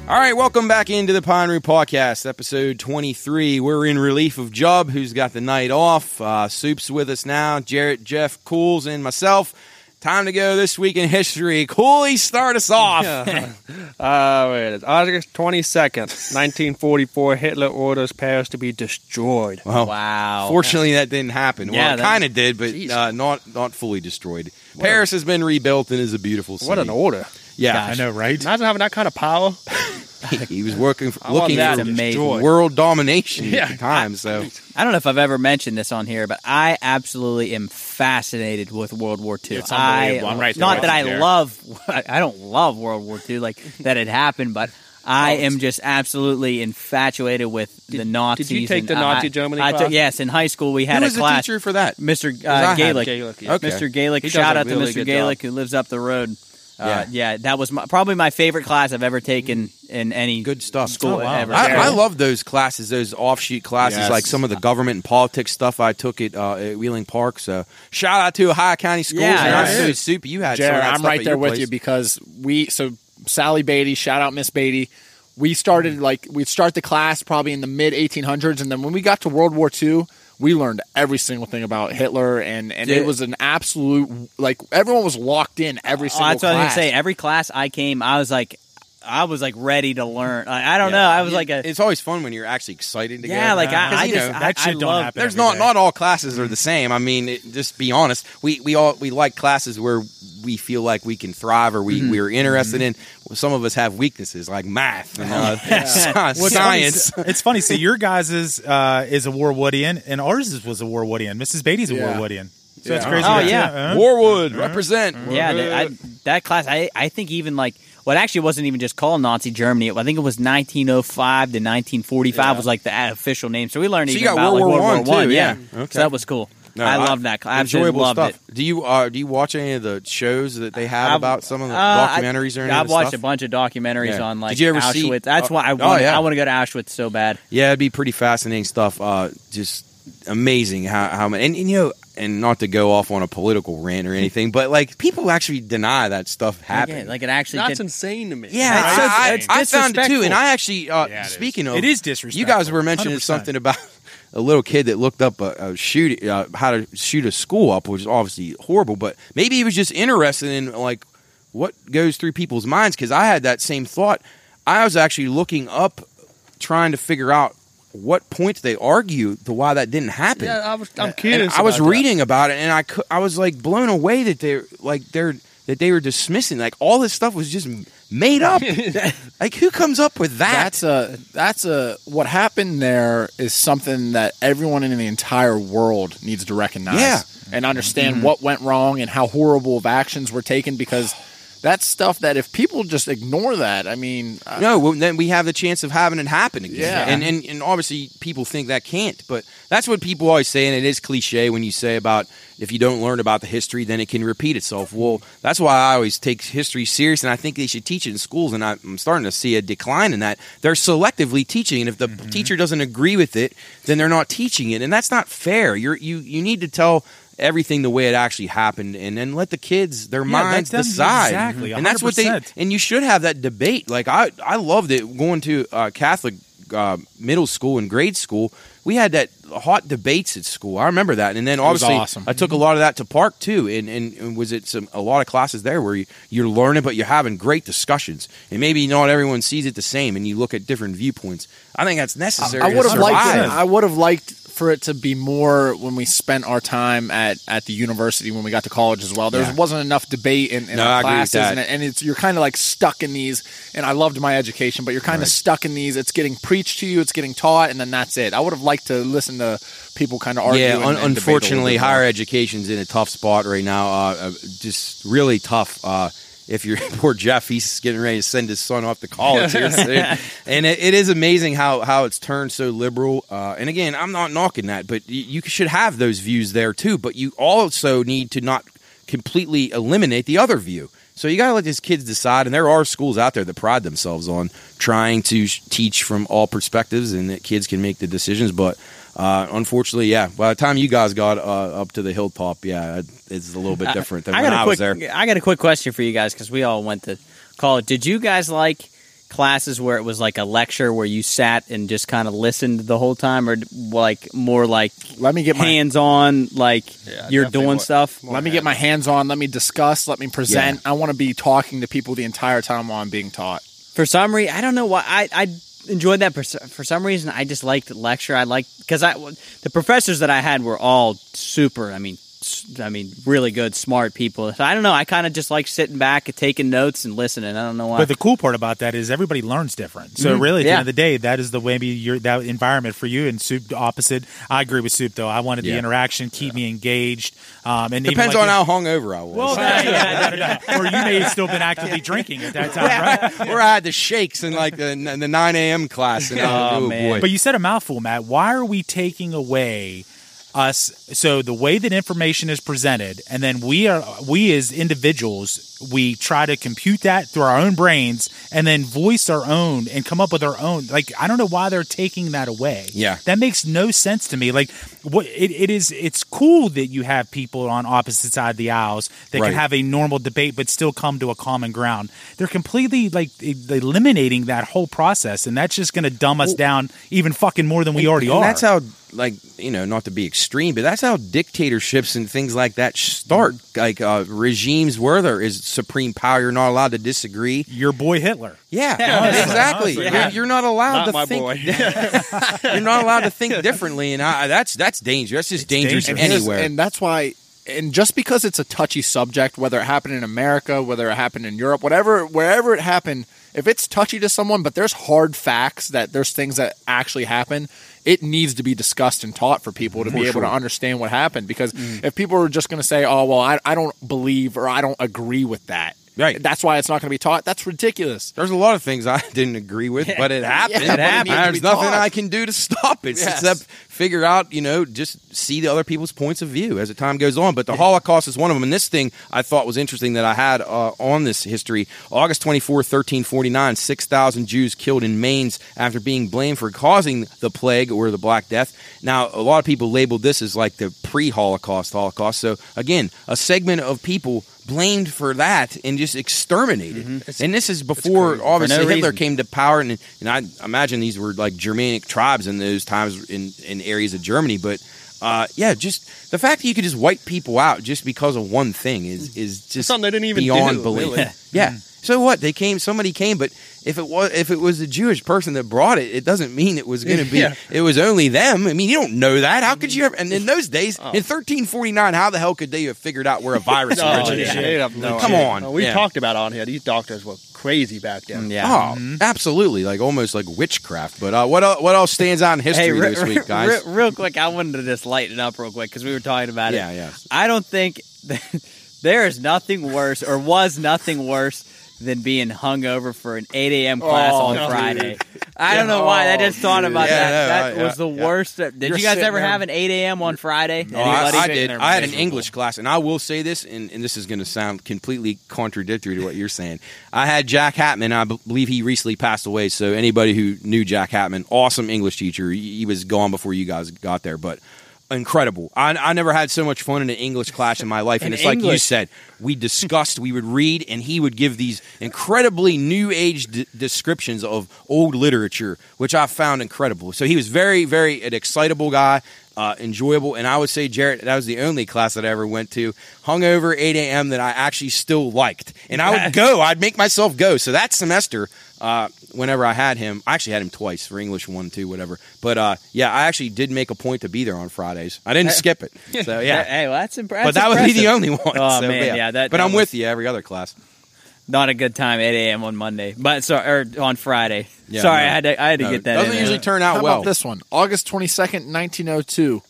All right, welcome back into the Pine Room Podcast, episode 23. We're in relief of Jub, who's got the night off. Uh, Soup's with us now. Jarrett, Jeff, Cools, and myself. Time to go this week in history. Cooley, start us off.
Uh, wait, it's August 22nd, 1944, Hitler orders Paris to be destroyed.
Well,
Wow.
Fortunately, that didn't happen.
Yeah,
well, it kind of did, but uh, not not fully destroyed. Paris has been rebuilt and is a beautiful city.
What an order.
Yeah,
I know, right?
Imagine having that kind of power.
he was working, for, looking for
amazing.
world domination
Yeah.
at the time. So
I don't know if I've ever mentioned this on here, but I absolutely am fascinated with World War II.
It's
I.
Right
not that I
there.
love, I don't love World War II like that it happened, but I am just absolutely infatuated with the Nazis.
did you take the Nazi
I-
Germany
I
class?
took yes in high school. We had
who
a
was the
class.
teacher for that?
Mr. Uh, Gaelic.
Gaelic, yeah.
Okay.
Mr. Gaelic.
He
Shout out to Mr. Gaelic
job.
who lives up the road. Uh,
Yeah.
yeah, that was my, probably my favorite class I've ever taken in any
Good stuff.
school
Oh, wow.
ever.
I, I love those classes, those offshoot classes,
Yes.
like some of the government and politics stuff I took at, uh, at Wheeling Park. So shout out to Ohio County Schools.
Yeah,
and
yeah.
soup you had.
Jared, I'm right there with
place.
you because we so Sally Beatty, shout out Miss Beatty. We started like we'd start the class probably in the mid 1800s, and then when we got to World War II, we learned every single thing about Hitler, and and
Dude.
it was an absolute like everyone was locked in every
Oh,
single.
that's what I was gonna say. Every class I came, I was like, I was like ready to learn. I, I don't know. I was like a
It's always fun when you're actually excited to go.
yeah, like I,
'Cause,
I
you
just
know,
I,
that shit
I
don't
love-
happen.
There's not
day.
not all classes are the same. I mean, it, just be honest. We we all we like classes where we feel like we can thrive or we we're interested in. Some of us have weaknesses like math and uh, sci-
What's
science.
Funny, it's funny. See, your guys' is uh, is a Warwoodian, and ours was a Warwoodian. Mrs. Beatty's a
Yeah.
Warwoodian. So it's
Yeah.
crazy.
Oh,
that-
yeah.
uh,
Warwood represent.
Yeah, that, I, that class. I I think even like well, it actually wasn't even just called Nazi Germany. I think it was 1905 to 1945 was like the official name. So we learned
So you
even
got
about
World
like,
War
World War
One,
One.
too,
Yeah,
yeah. Okay.
so that was cool.
No,
I love that. class. I absolutely
enjoyable
loved
stuff.
it.
Do you uh, do you watch any of the shows that they have
I've-
about some of the
Uh,
documentaries or anything?
I've watched
stuff?
a bunch of documentaries
Yeah.
on like
Did you ever see-
Auschwitz. That's
uh,
why I
oh,
want.
yeah.
I want to go to Auschwitz so bad.
Yeah, it'd be pretty fascinating stuff. Uh, just amazing how how many and, and you know and not to go off on a political rant or anything, but like people actually deny that stuff happened.
Yeah, like it actually.
That's
did,
insane to me.
Yeah,
It's so-
I,
it's
I, I found it too, and I actually, uh,
Yeah, it is.
speaking of,
It is disrespectful.
You guys were mentioning
100%.
something about a little kid that looked up a, a shoot, uh, how to shoot a school up, which is obviously horrible. But maybe he was just interested in like what goes through people's minds. Because I had that same thought. I was actually looking up, trying to figure out what points they argue to why that didn't happen.
Yeah, I was, I'm
And
curious.
I was
about that.
reading about it, and I cou- I was like blown away that they're like they're that they were dismissing like all this stuff was just made up. like who comes up with that?
That's a that's a what happened there is something that everyone in the entire world needs to recognize
Yeah.
and understand mm-hmm. what went wrong and how horrible of actions were taken because that's stuff that if people just ignore that, I mean, uh,
No, well, then we have the chance of having it happen again.
Yeah.
And, and and obviously people think that can't, but that's what people always say, and it is cliche when you say about if you don't learn about the history, then it can repeat itself. Well, that's why I always take history serious, and I think they should teach it in schools. And I, I'm starting to see a decline in that. They're selectively teaching, and if the teacher doesn't agree with it, then they're not teaching it, and that's not fair. You're you you need to tell everything the way it actually happened and then let the kids their
Yeah,
minds
that's-
decide
exactly,
and that's what they and you should have that debate. Like I, I loved it going to uh, Catholic uh, middle school and grade school. We had that hot debates at school. I remember that, and then obviously
awesome.
I took a lot of that to Park too. And, and, and was it some a lot of classes there where you, you're learning, but you're having great discussions, and maybe not everyone sees it the same, and you look at different viewpoints. I think that's necessary.
I
to
would have liked I would have liked for it to be more when we spent our time at, at the university when we got to college as well. There
Yeah.
wasn't enough debate in, in
No,
our
I agree with
classes, and, and it's you're kind of like stuck in these. And I loved my education, but you're kind of stuck in these. It's getting preached to you, it's getting taught, and then that's it. I would have liked to listen to people kind of argue.
Yeah, un-
and debate a little
unfortunately, higher education's in a tough spot right now. Uh, uh, just really tough. Uh, if you're poor Jeff, he's getting ready to send his son off to college here soon, and it, it is amazing how how it's turned so liberal. Uh, and again, I'm not knocking that, but you, you should have those views there too. But you also need to not completely eliminate the other view. So you got to let these kids decide, and there are schools out there that pride themselves on trying to sh- teach from all perspectives, and that kids can make the decisions. But uh, unfortunately, yeah, by the time you guys got uh, up to the hilltop, yeah, it's a little bit different than
I
when
got a
I
quick,
was there.
I got a quick question for you guys because we all went to college. Did you guys like classes where it was like a lecture where you sat and just kind of listened the whole time, or like more like
Let me get my
hands on, like
Yeah,
you're doing
more-
stuff?
more
Let me get my hands on. Let me discuss. Let me present.
Yeah.
I want to be talking to people the entire time while I'm being taught.
For some reason, I don't know why I I enjoyed that. For, for some reason, I just liked lecture. I liked because I the professors that I had were all super. I mean. S- I mean, really good, smart people. So I don't know. I kind of just like sitting back and taking notes and listening. I don't know why.
But the cool part about that is everybody learns different. So really, at the end of the day, that is the way maybe your that environment for you. And Soup opposite. I agree with Soup though. I wanted the
Yeah.
interaction, keep me engaged. Um, and even
Depends
like
on
you-
how hungover I was.
Well, that- yeah, that- that- or you may have still been actively drinking at that time, right?
or I had the shakes in like the, the 9 a.m. class. And,
Oh,
oh,
man.
boy.
But you said a mouthful, Matt. Why are we taking away us? So the way that information is presented, and then we are we as individuals, we try to compute that through our own brains, and then voice our own and come up with our own. Like I don't know why they're taking that away.
Yeah.
that makes no sense to me. Like what it, it is. It's cool that you have people on opposite side of the aisles that
Right.
can have a normal debate, but still come to a common ground. They're completely like eliminating that whole process, and that's just going to dumb us down even fucking more than we already
and
are.
That's how, like, you know, not to be extreme, but that's how dictatorships and things like that start. Like uh, regimes where there is supreme power, you're not allowed to disagree.
your boy Hitler.
Yeah,
honestly,
exactly.
honestly,
You're- You're, not allowed
Not
to
my
think.
boy.
you're not allowed to think differently, and I, that's that's dangerous. That's just dangerous,
dangerous.
Anywhere.
And that's why, and just because it's a touchy subject, whether it happened in America, whether it happened in Europe, whatever, wherever it happened, if it's touchy to someone, but there's hard facts that there's things that actually happen, it needs to be discussed and taught for people to be able to understand what happened. Because mm. if people are just going to say, oh, well, I, I don't believe or I don't agree with that.
Right.
That's why it's not going to be taught. That's ridiculous.
There's a lot of things I didn't agree with, but it happened.
Yeah, it needs
There's nothing
taught.
I can do to stop it
Yes.
except figure out, you know, just see the other people's points of view as the time goes on. But the Holocaust is one of them. And this thing I thought was interesting that I had uh, on this history August 24, 1349, 6,000 Jews killed in Mainz after being blamed for causing the plague or the Black Death. Now, a lot of people labeled this as like the pre Holocaust Holocaust. So, again, a segment of people blamed for that and just exterminated. And this is before, obviously,
no
Hitler
reason.
came to power. And, and I imagine these were like Germanic tribes in those times in, in areas of Germany. But uh, yeah, just the fact that you could just wipe people out just because of one thing is is just
Something they didn't even
beyond
do,
belief.
really.
Yeah. So what? They came. Somebody came, but if it was if it was a Jewish person that brought it, it doesn't mean it was going to be.
Yeah.
It was only them. I mean, you don't know that. How could you ever? And in those days,
Oh.
in 1349, how the hell could they have figured out where a virus
Oh,
originated?
yeah. They no
Come
idea.
on.
No, we
Yeah.
talked about it on here. These doctors were crazy back then.
yeah.
Oh, absolutely! Like almost like witchcraft. But uh, what el- what else stands out in history
re-
this week, guys?
re- real quick, I wanted to just lighten up real quick because we were talking about
yeah,
it.
yeah. Yeah.
I don't think that There is nothing worse, or was nothing worse than being hungover for an 8 a.m. Oh, class
Oh,
on
dude.
Friday. I don't know why. I just thought about
Yeah,
that.
no,
that
I-
was the
yeah.
worst. Did
You're
you guys ever
there-
have an 8 a.m. on Friday?
Oh, I, I did. I had an. English class, and I will say this, and, and this is going to sound completely contradictory to what you're saying. I had Jack Hatman. I b- believe he recently passed away. So anybody who knew Jack Hatman, awesome English teacher. He, he was gone before you guys got there, but incredible. I, I never had so much fun in an English class in my life, and
In
it's like you said. We discussed. We would read, and he would give these incredibly new age d- descriptions of old literature, which I found incredible. So he was very, very an excitable guy uh, enjoyable. And I would say, Jarrett, that was the only class that I ever went to, hungover 8 a.m. that I actually still liked. And I would go, I'd make myself go. So that semester, uh, whenever I had him, I actually had him twice for English one, two, whatever. But uh, yeah, I actually did make a point to be there on Fridays. I didn't skip it. So yeah.
Hey, well, that's impressive.
But that would be the only one.
Oh
So,
man, yeah. that.
but
that
I'm
was
with you every other class.
Not a good time. 8 a.m. on Monday, but sorry, or on Friday.
Yeah,
sorry,
no.
I had to. I had to
No,
get that.
doesn't
in
usually
there.
turn out
How
well.
about this one? August 22nd, 1902.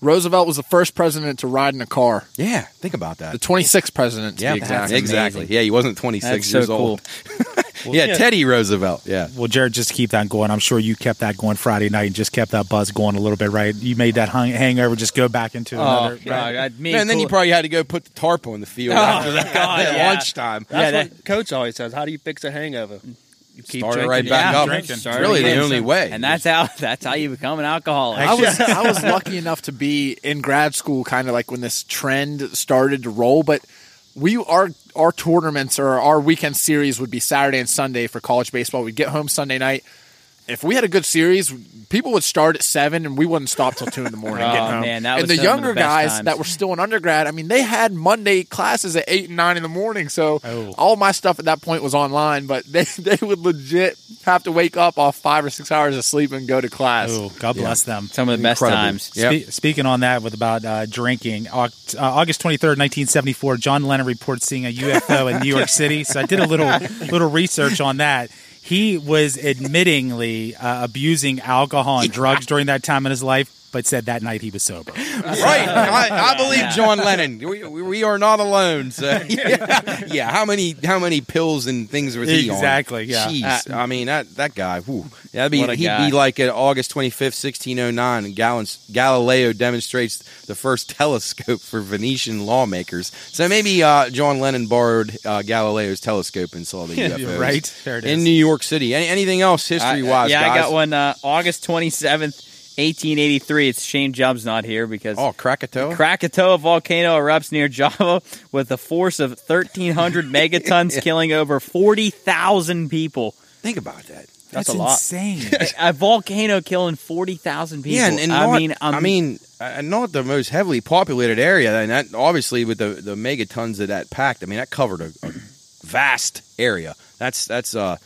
Roosevelt was the first president to ride in a car.
Yeah, think about that.
The 26th president, to
yeah,
be exact.
exactly. Yeah, he wasn't 26
That's so
years
cool.
old. yeah, Teddy Roosevelt. Yeah.
Well, Jared, just keep that going. I'm sure you kept that going Friday night and just kept that buzz going a little bit, right? You made that hung- hangover just go back into
Oh,
another.
God, I- me
Man, and then you probably had to go put the tarp on the field
Oh,
after that
God,
at
yeah.
lunchtime.
That's
Yeah,
what coach always says. How do you fix a hangover? You keep
Start
drinking.
right back
Yeah,
up.
drinking.
It's really the only way.
and that's how that's how you become an alcoholic.
I was I was lucky enough to be in grad school, kind of like when this trend started to roll. But we our our tournaments or our weekend series would be Saturday and Sunday for college baseball. We'd get home Sunday night. If we had a good series, people would start at seven, and we wouldn't stop till two in the morning.
Oh,
home.
man, that
and
was
the
some of the
younger guys
times.
that were still in undergrad, I mean, they had Monday classes at eight and nine in the morning. So
Oh.
all my stuff at that point was online, but they they would legit have to wake up off five or six hours of sleep and go to class.
Oh, God bless them.
Some of the best
Incredible.
times.
Yep.
Spe- speaking on that with about uh, drinking, Oct- uh, August 23rd, 1974, John Lennon reports seeing a UFO in New York City. So I did a little little research on that. He was admittingly uh, abusing alcohol and drugs during that time in his life, but said that night he was sober.
right. I, I believe John Lennon. We, we, we are not alone. So yeah. yeah. How many how many pills and things was he on?
Exactly, yeah.
Jeez. I mean that that guy. Whew. That'd be he'd
guy.
be like at August twenty fifth, sixteen oh nine, and Galileo demonstrates the first telescope for Venetian lawmakers. So maybe uh, John Lennon borrowed uh, Galileo's telescope and saw the UFOs.
right? There it is.
In New York City. Any, anything else history wise?
yeah, I got one. Uh, August twenty seventh, eighteen eighty three. It's a shame Jub's not here because
Oh, Krakatoa.
Krakatoa volcano erupts near Java with a force of 1,300 megatons, killing over 40,000 people.
Think about that.
That's,
That's
a lot.
insane.
A volcano killing 40,000 people.
Yeah, and, and
I
not,
mean, um,
I mean, uh, not the most heavily populated area, and that obviously with the the megatons of that packed. I mean, that covered a, a vast area. That's that's uh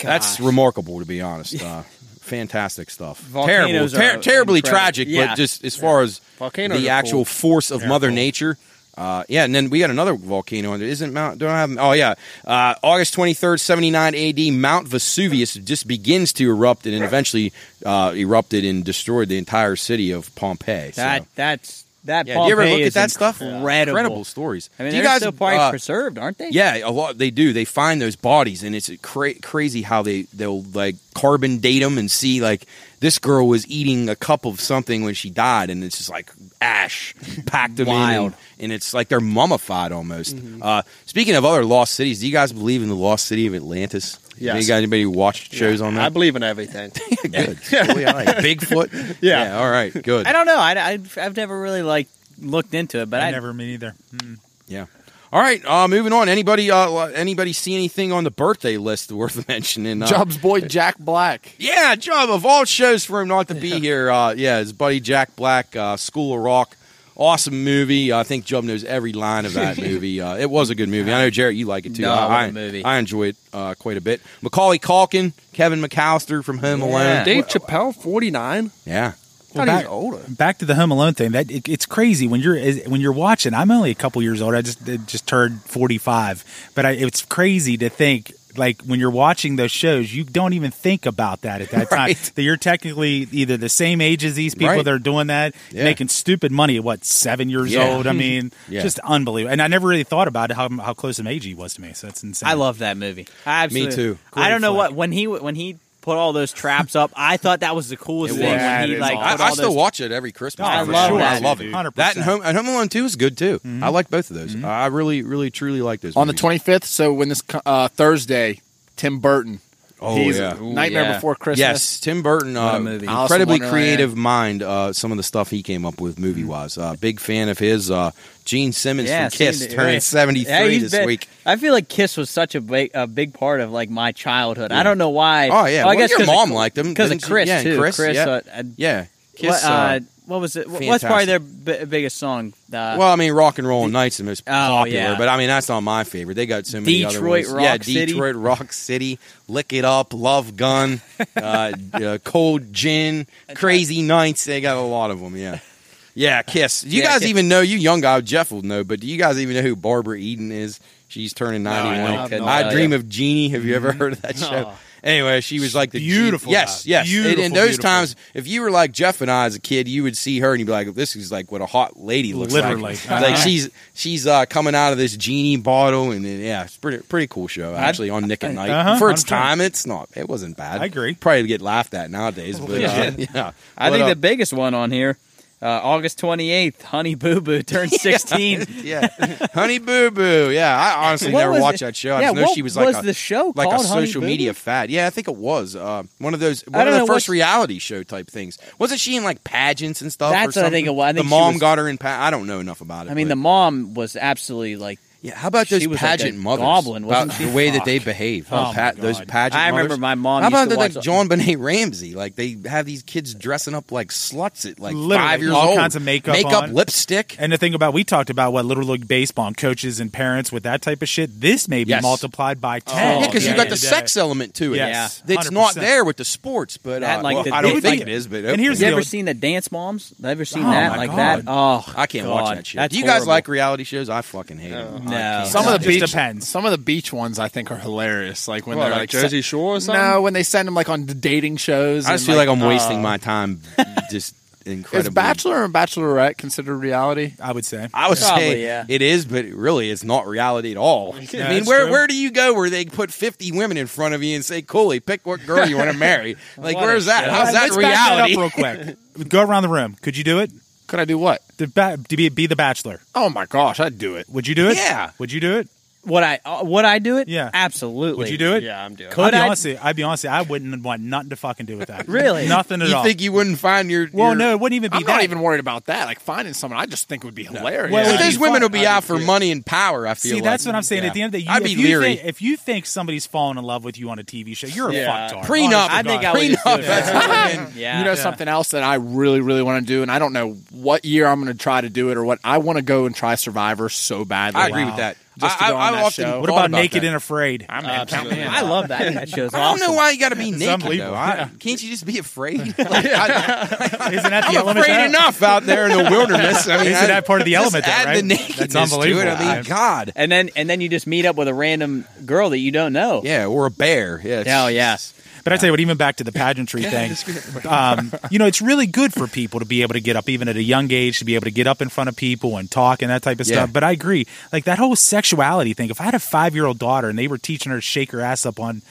that's remarkable to be honest. Uh, fantastic stuff.
Volcanoes
Terrible, ter- terribly
incredible.
tragic,
Yeah.
but just as far as
Volcanoes
the actual
cool.
force of
They're
Mother
cool.
Nature. Uh, yeah, and then we got another volcano. Isn't Mount? Don't I have? Oh yeah, uh, August twenty third, seventy nine A.D. Mount Vesuvius just begins to erupt, and eventually uh, erupted and destroyed the entire city of Pompeii. So.
that that's that.
Yeah, do you ever
Pompeii
look at that stuff?
Incredible.
Incredible stories.
I mean,
Do you
they're
guys
still probably
uh,
preserved, aren't they?
yeah, a lot they do. They find those bodies, and it's cra- crazy how they they'll like carbon date them and see like this girl was eating a cup of something when she died, and it's just like ash packed them in,
Wild.
and, and it's like they're mummified almost. Uh, speaking of other lost cities, do you guys believe in the lost city of Atlantis?
Yes.
You got anybody who watched shows on that?
I believe in everything.
good. Really, all right. Bigfoot.
Yeah.
All right. Good.
I don't know. I, I, I've never really like looked into it, but I,
I never mean either. Mm.
Yeah. All right. Uh, moving on. Anybody? Uh, anybody see anything on the birthday list worth mentioning? Uh,
Jub's boy Jack Black.
Yeah, Jub. Of all shows for him not to be here, uh, yeah, his buddy Jack Black, uh, School of Rock. Awesome movie. I think Jub knows every line of that movie. Uh, it was a good movie. I know Jarrett, you like it too.
No,
I,
what a
I-
movie.
I enjoy it uh, quite a bit. Macaulay Culkin, Kevin McAllister from Home Alone.
Dave Chappelle, 49.
Yeah.
Thought
Well, back-
older.
Back to the Home Alone thing. That it, it's crazy when you're when you're watching. I'm only a couple years old. I just just turned 45, but I, it's crazy to think like when you're watching those shows, you don't even think about that at that time. That you're technically either the same age as these people
Right.
that are doing that,
Yeah.
making stupid money at what seven years
Yeah.
old. I mean,
Yeah.
just unbelievable. And I never really thought about how how close an age he was to me. So that's insane.
I love that movie. I absolutely,
too.
I don't know
Great
what when he when he put all those traps up. I thought that was the coolest
It
thing
was.
When
it
he
is
like.
awesome.
put
I, I
all
still
those-
watch it every Christmas.
I
for
love
sure.
that
I love it.
movie, dude.
That and Home, and Home Alone Two is good too. I like both of those. I really, really, truly like those.
On the
movies.
25th, so when this co- uh, Thursday, Tim Burton.
Oh,
He's
yeah.
Nightmare
yeah.
Before Christmas.
Yes, Tim Burton,
What a
uh,
movie.
Alice in
incredibly
Wonderland.
creative mind. Uh, some of the stuff he came up with movie wise. Uh, big fan of his. Uh, Gene Simmons
Yeah,
from Kiss
seen it,
turning
right.
seventy
Yeah, he's
this
been-
week.
I feel like Kiss was such a big, a big part of like my childhood. I don't know why.
Oh yeah,
Well, I guess
your
'cause
mom
of,
liked them
because of
didn't she?
Chris
yeah,
too.
Chris, yeah,
uh, uh,
yeah. Kiss.
what,
uh,
uh, what was it? What- What's probably their b- biggest song? Uh,
well, I mean, Rock and Roll Nights the most
Oh,
popular,
yeah.
but I mean that's not my favorite. They got so many other ones.
Rock
yeah,
City.
Detroit Rock City, Lick It Up, Love Gun, uh, uh, Cold Gin, Crazy Nights. They got a lot of them. Yeah. Yeah, Kiss. Do you
Yeah,
guys
Kiss.
even know? You young guy, Jeff will know, but do you guys even know who Barbara Eden is? She's turning
I
ninety
don't.
I Dream
you.
of Jeannie. Have you ever heard of that show?
Oh.
Anyway, she was like the
beautiful,
Yes,
guy.
yes. And in those
beautiful.
times, if you were like Jeff and I as a kid, you would see her and you'd be like, "This is like what a hot lady looks
Literally.
like."
Uh-huh.
Like she's she's uh, coming out of this genie bottle, and then, yeah, it's pretty pretty cool show actually on Nick at Nite
Uh-huh,
for its
100%.
time. It's not. It wasn't bad.
I agree.
Probably get laughed at nowadays, but uh,
Yeah.
yeah.
I
But,
think
uh,
the biggest one on here, uh, August twenty eighth, Honey Boo Boo turned sixteen.
yeah, Honey Boo Boo. Yeah, I honestly
What
never watched
it?
that show. I
Yeah,
just know
what
she was like
was
a,
the show
like a social media fad. Yeah, I think it was uh, one of those one of the
know
first reality show type things. Wasn't she in like pageants and stuff? or
That's what I think it was. I think
the mom
was-
got her in. Pa- I don't know enough about it.
I mean,
but-
the mom was absolutely like.
Yeah. How about those
she was like a
pageant mothers?
goblin,
about
wasn't she?
the way that
Fuck.
they behave.
Oh,
How
my
pa- those
God.
pageant.
I remember
mothers.
my mom.
How
used
about
to
the, like
watch-
John Benet Ramsey? Like they have these kids dressing up like sluts at like
Literally,
five years
all
old.
kinds of makeup
makeup,
on.
lipstick.
And the thing about we talked about what Little League baseball and coaches and parents with that type of shit. This may be
Yes.
multiplied by
Oh,
ten.
yeah, because you
at
got
end
the
of
sex element to it.
Yes.
That's not
100%.
there with the sports, but
That,
uh,
like,
well,
the-
I don't
It would
think
be-
it is. But
and here's
Have you
the
ever seen the Dance Moms? Ever seen
Oh,
that
my
like that? Oh,
I can't
God.
watch that shit.
That's
Do you guys
horrible.
like reality shows? I fucking hate them.
No.
Some
It
of the
just
beach
depends.
Some of the beach ones I think are hilarious. Like when
What,
they're
like
like
Jersey Shore or something?
No, when they send them like on dating shows.
I just
and,
feel like I'm
uh,
wasting my time. Just incredibly.
Is Bachelor and Bachelorette considered reality?
I would say.
I would
Probably,
say
yeah.
it is, but really, it's not reality at all. I mean,
that's
where
true.
where do you go where they put 50 women in front of you and say, "Cooley, pick what girl you want to marry"? Like,
What a
where's that?
show.
How's that
Let's back that
reality?
up real quick. Go around the room. Could you do it?
Could I do what?
To, ba- to be, be the Bachelor.
Oh my gosh, I'd do it.
Would you do it?
Yeah.
Would you do it?
Would I? Uh, would I do it?
Yeah.
absolutely.
Would you do it?
Yeah, I'm doing.
Could
I'd be
I?
honest. with you- I'd be honest. with you, I wouldn't want nothing to fucking do with that.
Really?
Nothing at all.
You think you wouldn't find your?
well,
your-
no, it wouldn't even be
I'm
that.
not even worried about that. Like finding someone, I just think it would be hilarious.
Well, it would
Those
be
women
fun.
will be
I'd
out
be
for
cute.
money and power. I feel.
See, that's what I'm saying.
Yeah.
At the end of the day,
I'd be
if you
leery.
Think, if you think somebody's falling in love with you on a TV show, you're a
Yeah.
fucktard.
Prenup.
Honest to
I think
God.
I would just do
Prenup. That's what
yeah.
You know something else that I really, really want to do, and I don't know what year I'm going to try to do it or what. I want to go and try Survivor so badly.
I agree with that.
Just to
I,
go on
I,
that
I've often
show.
What
thought
about Naked
that.
and Afraid?
I'm uh, in. Count me.
I love that. That show's
I don't know why you got to be naked though. I, can't you just be afraid? Like, I,
Isn't that the
I'm
element?
afraid
there?
enough out there in the wilderness. I mean,
Isn't
I-
that part of the
just
element
Add
right?
the nakedness
That's unbelievable.
To it. I mean, God.
and then and then you just meet up with a random girl that you don't know.
Yeah, or a bear. Yeah. it's-
Oh yes.
But I tell you what, even back to the pageantry thing, um, you know, it's really good for people to be able to get up, even at a young age, to be able to get up in front of people and talk and that type of stuff. But I agree, like that whole sexuality thing. If I had a five year old daughter and they were teaching her to shake her ass up on,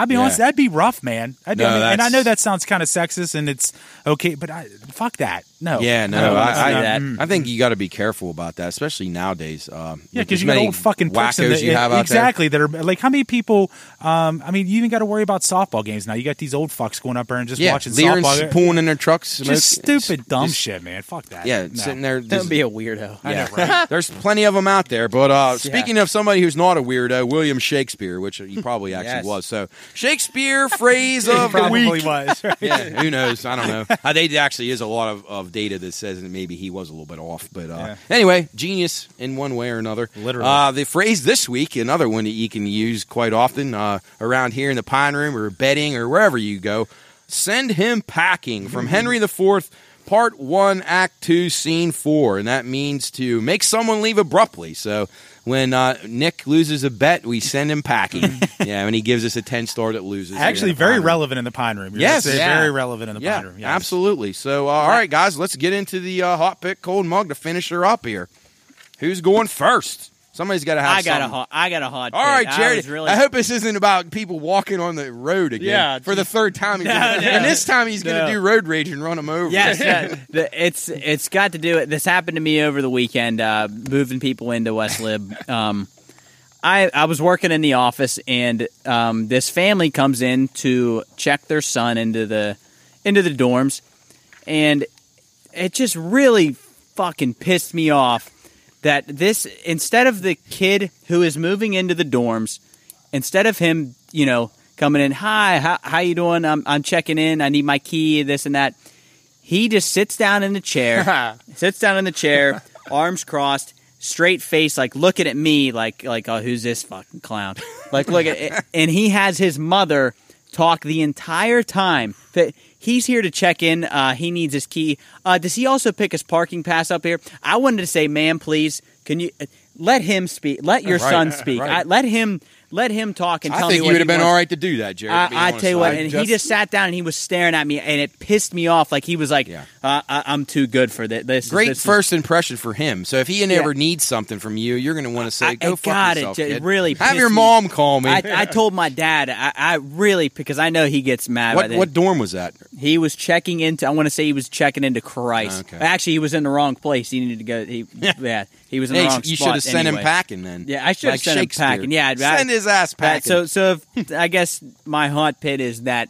I'll be
Yeah.
honest, that'd be rough, man. I'd,
No,
I mean, and I know that sounds kind of sexist and it's okay, but I, fuck that. No.
Yeah, no,
don't
I, I,
that.
I think you got to be careful about that, especially nowadays. Um,
Yeah, because
as
you got
many
old fucking
wackos
the,
you have out
exactly that are like how many people? Um, I mean, you even got to worry about softball games now. You got these old fucks going up there and just
there. Yeah,
watching
leering,
softball.
pulling in their trucks.
just stupid, dumb
just-
shit, man. Fuck that.
Yeah,
No.
sitting there.
Don't be a weirdo.
I
Yeah.
know, right?
There's plenty of them out there. But uh, speaking of somebody who's not a weirdo, William Shakespeare, which he probably actually
Yes.
was. So Shakespeare phrase of the
Probably
week.
was. Right?
Yeah, who knows? I don't know. I think there actually is a lot of, of data that says that maybe he was a little bit off. But uh,
Yeah.
anyway, genius in one way or another.
Literally.
Uh, the phrase this week, another one that you can use quite often uh, around here in the Pine Room or bedding or wherever you go. Send him packing from Henry IV, Part One, Act Two, Scene Four, and that means to make someone leave abruptly. So when uh, Nick loses a bet, we send him packing. yeah, and he gives us a ten star that loses.
Actually, very
Room.
relevant in the Pine Room. You're
Yes. Yeah.
very relevant in the
Yeah,
Pine Room. Yes.
absolutely. So, uh, all right, guys, let's get into the uh, hot pit cold mug to finish her up here. Who's going first? Somebody's got to have.
I got a
something.
hot. I got a hot.
All
right,
right,
I really,
I hope this isn't about people walking on the road again.
Yeah,
for the third time. Gonna,
no.
And this time he's going to do road rage and run them over.
Yes, yeah, the, it's it's got to do it. This happened to me over the weekend, uh, moving people into West Lib. Um, I I was working in the office, and um, this family comes in to check their son into the into the dorms, and it just really fucking pissed me off that this instead of the kid who is moving into the dorms, instead of him, you know, coming in, hi, how, how you doing? I'm I'm checking in. I need my key, this and that. He just sits down in the chair, sits down in the chair, arms crossed, straight face, like looking at me, like like oh, who's this fucking clown? Like look at it, and he has his mother talk the entire time that he's here to check in. Uh, he needs his key. Uh, does he also pick his parking pass up here? I wanted to say, ma'am, please, can you uh, let him speak? Let your
Right,
son speak.
right.
I, let him let him talk and
I
tell
think you would have been
wants.
all right to do that, Jerry.
I, I tell you what, and he just sat down and he was staring at me, and it pissed me off. Like he was like,
Yeah.
uh, I, "I'm too good for thi- this."
Great
this is-
first impression for him. So if he ever
Yeah.
needs something from you, you're going to want to say,
I-
"Go
I
fuck
got it.
yourself,
It
kid."
really
have your
me-
mom call me.
I, I told my dad, I, I really because I know he gets mad.
what what dorm was that?
He was checking into. I want to say he was checking into Christ.
Okay.
Actually, he was in the wrong place. He needed to go. He, yeah, he was in
Hey,
the wrong
you
spot.
should have sent him packing then.
Yeah, I should have
Like
sent him packing. Yeah, I'd-
send his ass packing.
so, so if, I guess my hot pit is that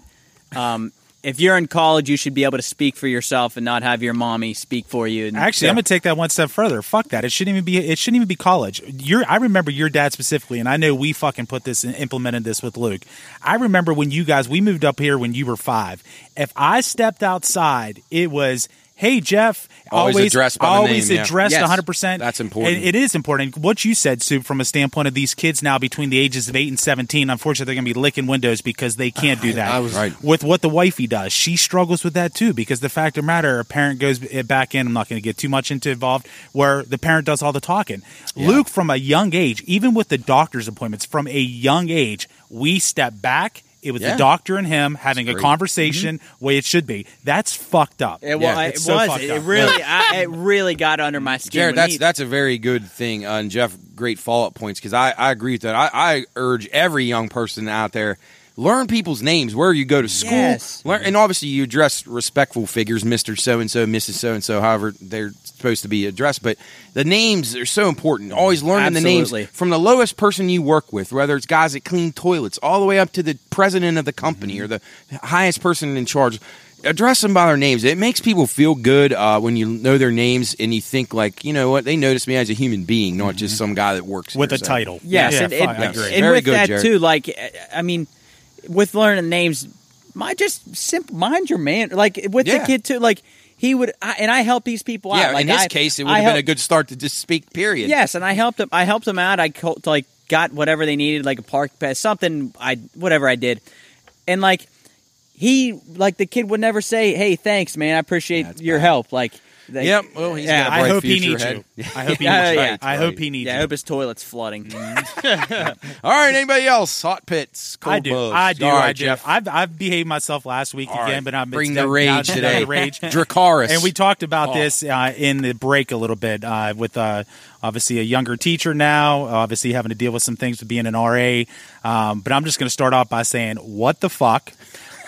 um, if you're in college, you should be able to speak for yourself and not have your mommy speak for you. And,
Actually, I'm gonna take that one step further. Fuck that. It shouldn't even be. It shouldn't even be college. Your, I remember your dad specifically, and I know we fucking put this and implemented this with Luke. I remember when you guys we moved up here when you were five. If I stepped outside, it was. Hey Jeff,
Always
always
addressed by the
always
name, yeah.
addressed
Yes.
100. percent
That's important.
And it is important. What you said, Sue, from a standpoint of these kids now between the ages of eight and 17. Unfortunately, they're going to be licking windows because they can't do that.
I was-
Right.
With what the wifey does, she struggles with that too. Because the fact of the matter, a parent goes eh, back in. I'm not going to get too much into involved, where the parent does all the talking. Luke, from a young age, even with the doctor's appointments, from a young age, we step back. It was
Yeah.
the doctor and him having a
great.
conversation, way it should be. That's fucked up.
It, wa-
Yeah,
it
so
was. It
up.
really, I, it really got under my skin.
Jared, that's
he-
that's a very good thing, uh, and Jeff, great follow up points because I, I agree with that. I, I urge every young person out there learn people's names where you go to school,
Yes.
learn, and obviously you address respectful figures, Mister So and So, Mrs. So and So, however they're supposed to be addressed. But the names are so important. Always learning the names from the lowest person you work with, whether it's guys that clean toilets, all the way up to the president of the company or the highest person in charge address them by their names. It makes people feel good uh, when you know their names and you think like, you know what, they notice me as a human being, not just some guy that works
with
here.
a
So-
title.
Yes,
yeah,
and, and,
I agree.
and
Very
with
good,
that
Jared.
too, like I mean, with learning names, my just simple mind your man. Like with
Yeah.
the kid too, like he would, I, and I help these people
Yeah,
out. Like
in his
I-
case, it would
I
have been a good start to just speak. Period.
Yes, and I helped him. I helped him out. I co- like got whatever they needed, like a park pass, something. I whatever I did, and like he, like the kid would never say, "Hey, thanks, man. I appreciate
That's
your
bad.
help." Like, like
Yep. Well, he's
Yeah,
got a
I
bright
hope he needs
ahead.
you. I hope he
Yeah,
needs you.
yeah.
I hope he needs
yeah, I hope his toilet's flooding.
All right. Anybody else? Hot pits. Cold
I do.
bugs.
I do.
All right,
I do.
Jeff.
I've I've behaved myself last week
All
again,
right.
but I'm
bring the rage today.
The rage.
Dracarys.
And we talked about
Oh.
this uh, in the break a little bit uh, with uh, obviously a younger teacher now, obviously having to deal with some things with being an RA. Um, but I'm just going to start off by saying, what the fuck?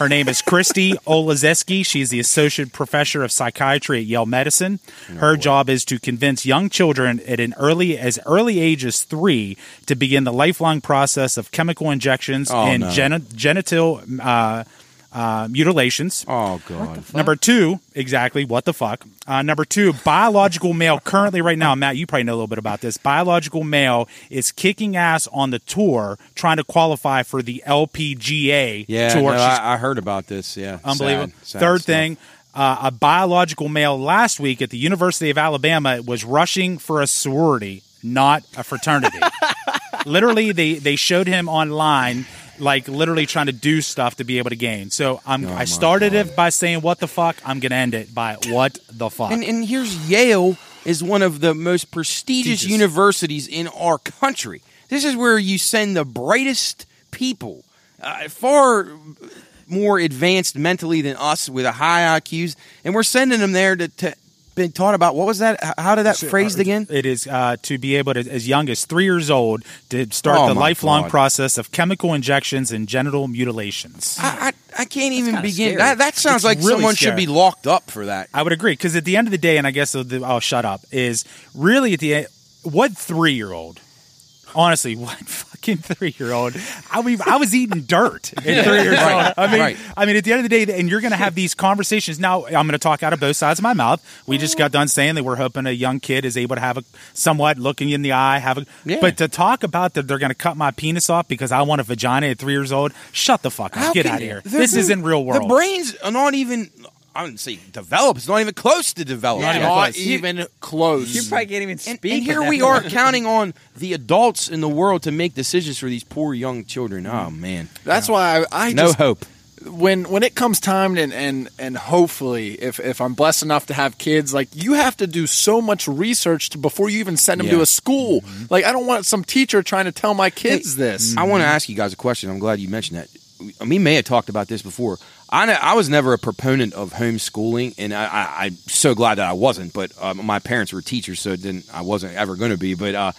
Her name is Christy Olezeski. She's the associate professor of psychiatry at Yale Medicine. Her job is to convince young children at an early as early age as three to begin the lifelong process of chemical injections
Oh,
and
no.
geni- genital uh, uh, mutilations.
Oh God.
Number two, exactly. What the fuck? Uh, number two, biological male. Currently, right now, Matt, you probably know a little bit about this. Biological male is kicking ass on the tour, trying to qualify for the LPGA
Yeah.
tour.
no, I, I heard about this. Yeah.
unbelievable.
Sad, sad
Third
stuff.
thing. Uh, a biological male last week at the University of Alabama was rushing for a sorority, not a fraternity. literally, they, they showed him online, like literally trying to do stuff to be able to gain. So I'm,
Oh
I started it by saying, "What the fuck?" I'm gonna end it by "What the fuck."
And, and here's Yale is one of the most prestigious
Prestigious.
universities in our country. This is where you send the brightest people, uh, far more advanced mentally than us with a high IQs, and we're sending them there to, to be taught about what was that? How did that phrased again?
It is uh, to be able to, as young as three years old, to start
Oh
the lifelong
God.
process of chemical injections and genital mutilations.
I, I, I can't even begin. That, that sounds
It's
like
really
someone should be locked up for that.
I would agree because at the end of the day, and I guess the, I'll shut up. Is really at the end, what three year old? Honestly, what fucking three year old? I mean, I was eating dirt at three years old. I mean,
right.
I mean, at the end of the day, and you're going to have these conversations. Now, I'm going to talk out of both sides of my mouth. We just got done saying that we're hoping a young kid is able to have a somewhat looking in the eye, have a.
Yeah.
But to talk about that they're going to cut my penis off because I want a vagina at three years old, shut the fuck up.
How
Get out of here. This isn't real world.
The brains are not even. I wouldn't say developed. It's not even close to develop.
Not even
Not
close.
even close.
You probably can't even
And,
speak.
and
at
here we are counting on the adults in the world to make decisions for these poor young children. Oh man,
That's why I, I
no
just,
hope.
when when it comes time and and and hopefully if if I'm blessed enough to have kids like you have to do so much research to, before you even send them
Yeah.
to a school mm-hmm. like I don't want some teacher trying to tell my kids this mm-hmm.
I want to ask you guys a question. I'm glad you mentioned that. We may have talked about this before. I, ne- I was never a proponent of homeschooling, and I, I'm so glad that I wasn't. But um, my parents were teachers, so didn't I wasn't ever going to be. But uh,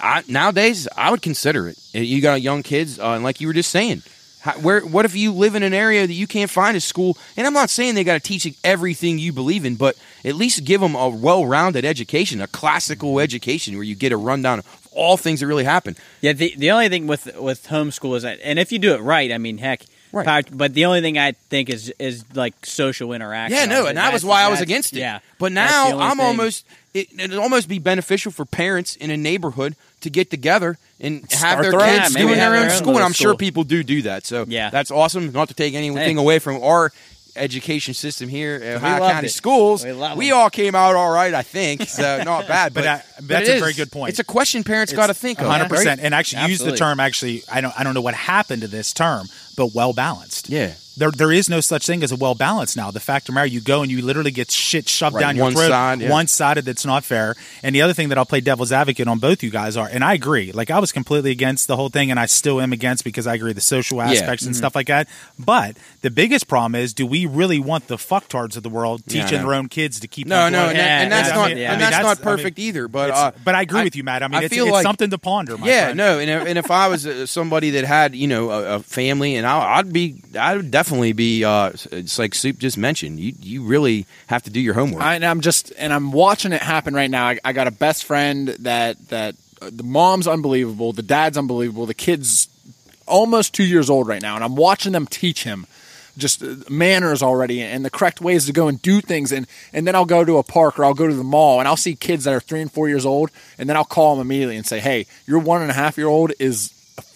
I, nowadays, I would consider it. Uh, You got young kids, uh, and like you were just saying, how, where what if you live in an area that you can't find a school? And I'm not saying they got to teach everything you believe in, but at least give them a well-rounded education, a classical education, where you get a rundown of all things that really happen.
Yeah, the the only thing with with homeschool is that, and if you do it right, I mean, heck,
Right.
power- but the only thing I think is is like social interaction.
Yeah, no, and that was why I was against it.
Yeah,
but now I'm
thing.
almost it, it'd almost be beneficial for parents in a neighborhood to get together and have
Start
their
their own
kids
school.
doing
Maybe
their own
their own
school, and I'm sure people do do that. So
Yeah.
that's awesome. Not to take anything
Hey.
away from our education system here at Ohio County
it.
Schools.
We
We all came out all right, I think. So not bad, but,
But, uh,
but
that's
it
a
is.
very good point.
It's a question parents got to think of.
hundred percent,
right?
and actually use the term. Actually, I don't, I don't know what happened to this term, but well balanced.
Yeah.
There, there is no such thing as a well balanced now. The fact of the matter, you go and you literally get shit shoved
Right,
down your
one
throat,
side, yeah.
one sided. That's not fair. And the other thing that I'll play devil's advocate on both you guys are, and I agree. Like I was completely against the whole thing, and I still am against because I agree the social aspects
Mm-hmm.
and stuff like that. But the biggest problem is, do we really want the fucktards of the world
Yeah, I
teaching
know.
their own kids to keep?
No,
on
no, and, that, and that's
yeah,
not
I mean, yeah.
and
I
that's, not
that's- I mean,
perfect either. But uh,
but I agree with you, Matt. I mean, it's,
feel
it's
like-
something to ponder. My
yeah,
friend.
no, and if, and if I was uh, somebody that had you know a, a family, and I, I'd be, I would definitely be. Uh, it's like Soup just mentioned. You you really have to do your homework.
I, and I'm just and I'm watching it happen right now. I, I got a best friend that that uh, the mom's unbelievable, the dad's unbelievable, the kid's almost two years old right now, and I'm watching them teach him just uh, manners already and the correct ways to go and do things. And and then I'll go to a park or I'll go to the mall and I'll see kids that are three and four years old, and then I'll call them immediately and say, "Hey, your one and a half year old is."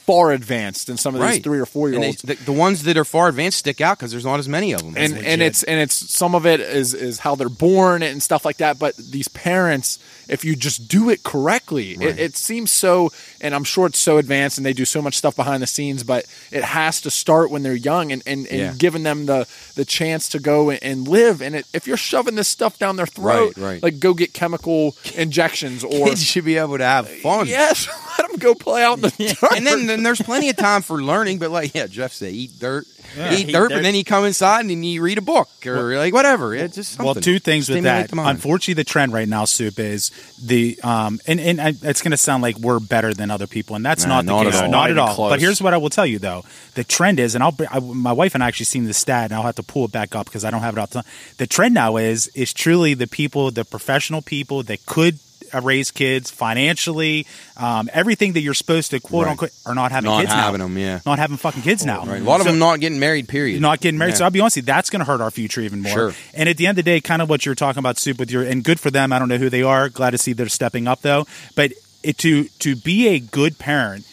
Far advanced than some of these three or four year olds.
The, the ones that are far advanced stick out because there's not as many of them.
and and it's and it's some of it is is how they're born and stuff like that. But these parents, if you just do it correctly, it, it seems so. And I'm sure it's so advanced, and they do so much stuff behind the scenes. But it has to start when they're young, and and, and
Yeah.
giving them the the chance to go and, and live. And it, if you're shoving this stuff down their throat,
Right, right.
like go get chemical injections or
kids should be able to have fun.
yes, let them go play out in the dirt.
And then, then there's plenty of time for learning, but like yeah, Jeff said, eat dirt, eat,
Eat
dirt,
dirt.
and then you come inside and you read a book or like whatever. It's just something.
Well, two things with
Stimulate
that. Unfortunately, the trend right now, Soup, is the um, and and I, it's going to sound like we're better than other people, and that's
Nah,
not the
not
case.
at all.
Not
Not
at all.
close.
But here's what I will tell you though: the trend is, and I'll br- I, my wife and I actually seen the stat, and I'll have to pull it back up because I don't have it all the. time. The trend now is is truly the people, the professional people that could. Uh, Raise kids financially, um, everything that you're supposed to quote
Right.
unquote are not having
Not
kids
having
now.
them, yeah.
not having fucking kids now.
Right. A lot of them not getting married. Period.
not getting married.
Yeah.
So I'll be honest, you, that's going to hurt our future even more.
Sure.
And at the end of the day, kind of what you're talking about, soup with your and good for them. I don't know who they are. Glad to see they're stepping up though. But it, to to be a good parent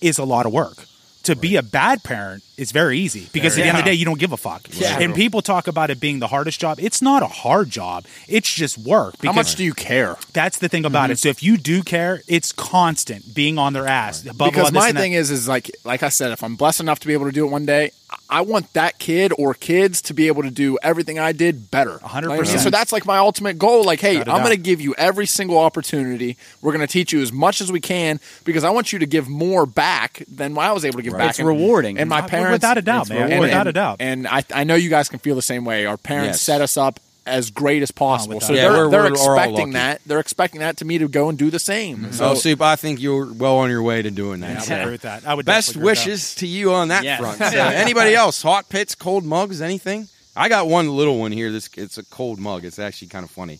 is a lot of work. To be a bad parent is very easy because at the end of the day, you don't give a fuck.
Yeah.
And people talk about it being the hardest job. It's not a hard job. It's just work.
How much do you care?
That's the thing about it. Mm-hmm. So if you do care, it's constant being on their ass. Bubble
because my thing is is like like I said, if I'm blessed enough to be able to do it one day, I want that kid or kids to be able to do everything I did better.
100%.
So that's like my ultimate goal. Like, hey, I'm going to give you every single opportunity. We're going to teach you as much as we can because I want you to give more back than I was able to give back.
It's rewarding.
And my parents,
without a doubt,
it's
man.
rewarding.
Without a doubt.
And I, I know you guys can feel the same way. Our parents
Yes.
set us up as great as oh, possible.
without
so
Yeah,
they're,
we're-
they're
we're- we're
expecting that. They're expecting that to me to go and do the same. Mm-hmm.
So, oh, Soup, I think you're well on your way to doing that.
I would
So,
agree with that. I would
Best
definitely agree with that.
wishes to you on that
Yeah.
front. So, anybody else? Hot pits, cold mugs, anything? I got one little one here. This it's a cold mug. It's actually kind of funny.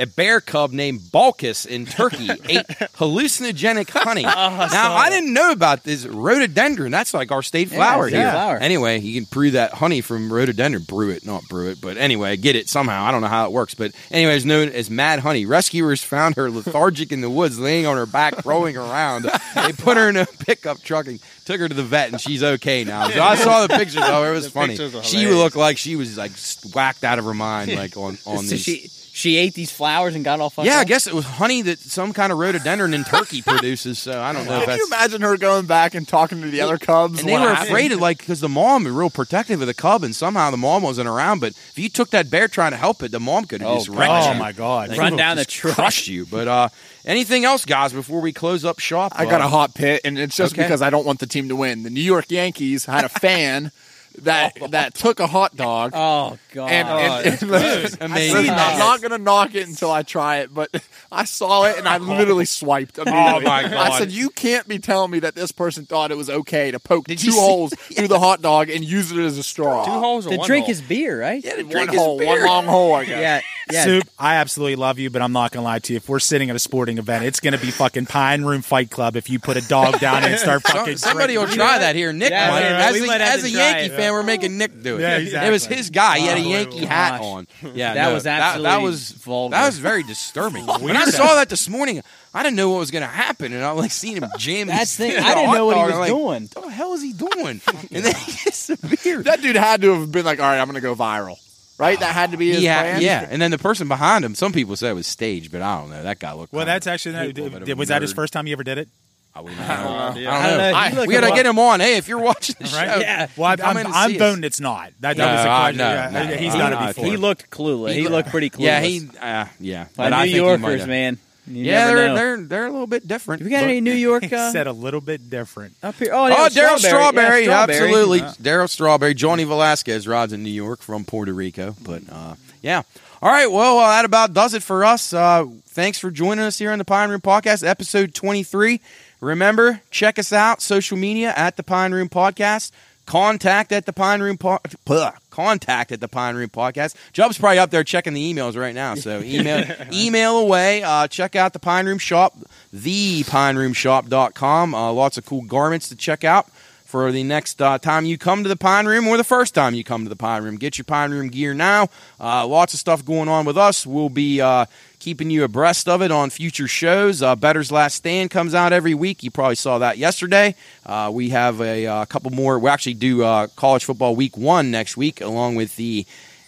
A bear cub named Balkiz in Turkey ate hallucinogenic honey. Ah, now I didn't know about this rhododendron. That's like our state flower
state
here.
flower.
Anyway, you can brew that honey from rhododendron. Brew it, not brew it, but anyway, get it somehow. I don't know how it works, but anyway, it's known as Mad Honey. Rescuers found her lethargic in the woods, laying on her back, rolling around. They put her in a pickup truck and took her to the vet, and she's okay now. So I saw the pictures of her. It was
The
funny.
pictures were
She
hilarious.
looked like she was like whacked out of her mind, like on on
so
these.
she she ate these flowers and got all fucked
yeah, I guess it was honey that some kind of rhododendron in Turkey produces. So I don't know if
Can you imagine her going back and talking to the other cubs?
And they were
happened?
afraid of like because the mom was real protective of the cub, and somehow the mom wasn't around. But if you took that bear trying to help it, the mom could have
Oh,
just wrecked
Oh
you.
my god!
Like,
Run down the
just
truck.
crushed you. But uh, anything else, guys? Before we close up shop,
I got
uh,
a hot pit, and it's just
Okay.
because I don't want the team to win. The New York Yankees had a fan that that took a hot dog.
Oh god.
and, oh, and, and listen,
Amazing.
listen, I'm not gonna knock it until I try it, but I saw it and I oh. literally swiped. Oh immediately.
my God.
I said, "You can't be telling me that this person thought it was okay to poke
Did
two
you see-
holes through the hot dog and use it as a straw.
Two holes or
to
one
drink
hole?
his beer, right?
Yeah, to
one
drink his
hole,
beer.
one long hole. I guess.
Yeah. Yeah.
Soup, I absolutely love you, but I'm not gonna lie to you. If we're sitting at a sporting event, it's gonna be fucking Pine Room Fight Club. If you put a dog down and start fucking
somebody will try that here. Nick
Yeah,
might.
yeah,
as a, as a Yankee
it.
fan, we're making Nick do it.
Yeah,
It was his guy. He had a Yankee
gosh.
hat on. Yeah,
That
no,
was
that, that was
vulgar.
That was very disturbing. when I saw that this morning, I didn't know what was going to happen, and I like seeing him jam.
That's
his
the thing.
thing
I didn't know what he was
like,
doing.
What the hell is he doing? and then he gets the beer.
That dude had to have been like, "All right, I'm gonna go viral." Right? That had to be his
He had-
plan.
yeah, and then the person behind him. Some people said it was staged, but I don't know. That guy looked.
Well, that's actually
hateful,
did-
but a
was that his first time you ever did it?
I wouldn't know. I don't,
idea.
know.
I don't know.
I-
You look
we gotta get him on. Hey, if you're watching the show,
Right?
Yeah.
Well, I'm, I'm,
in and
I'm
see us.
voting it's not. That, that
No,
was the
uh,
question.
no,
yeah,
no,
he's
no,
done
no,
it before.
He looked clueless. He, looked pretty clueless.
Yeah, he. Uh, yeah,
But
I
New
think he might
Yorkers,
have.
man. You
Yeah,
never
they're
know.
they're they're a little bit different.
we got any New York uh,
said a little bit different.
up here? Oh,
Oh, Darryl Strawberry,
Yeah,
absolutely. Darryl Strawberry. Johnny Velazquez rides in New York from Puerto Rico. But uh, yeah. All right. Well, uh, that about does it for us. Uh, thanks for joining us here on the Pine Room Podcast, episode 23. Remember, check us out, social media at the Pine Room Podcast. Contact at the Pine Room po-. Contact at the Pine Room Podcast. Jub's probably up there checking the emails right now. So email email away. Uh, check out the Pine Room Shop, thepineroomshop.com. Uh, lots of cool garments to check out for the next uh, time you come to the Pine Room or the first time you come to the Pine Room. Get your Pine Room gear now. Uh, lots of stuff going on with us. We'll be uh, keeping you abreast of it on future shows. Uh, Better's Last Stand comes out every week. You probably saw that yesterday. Uh, we have a uh, couple more. We actually do uh, college football week one next week, along with the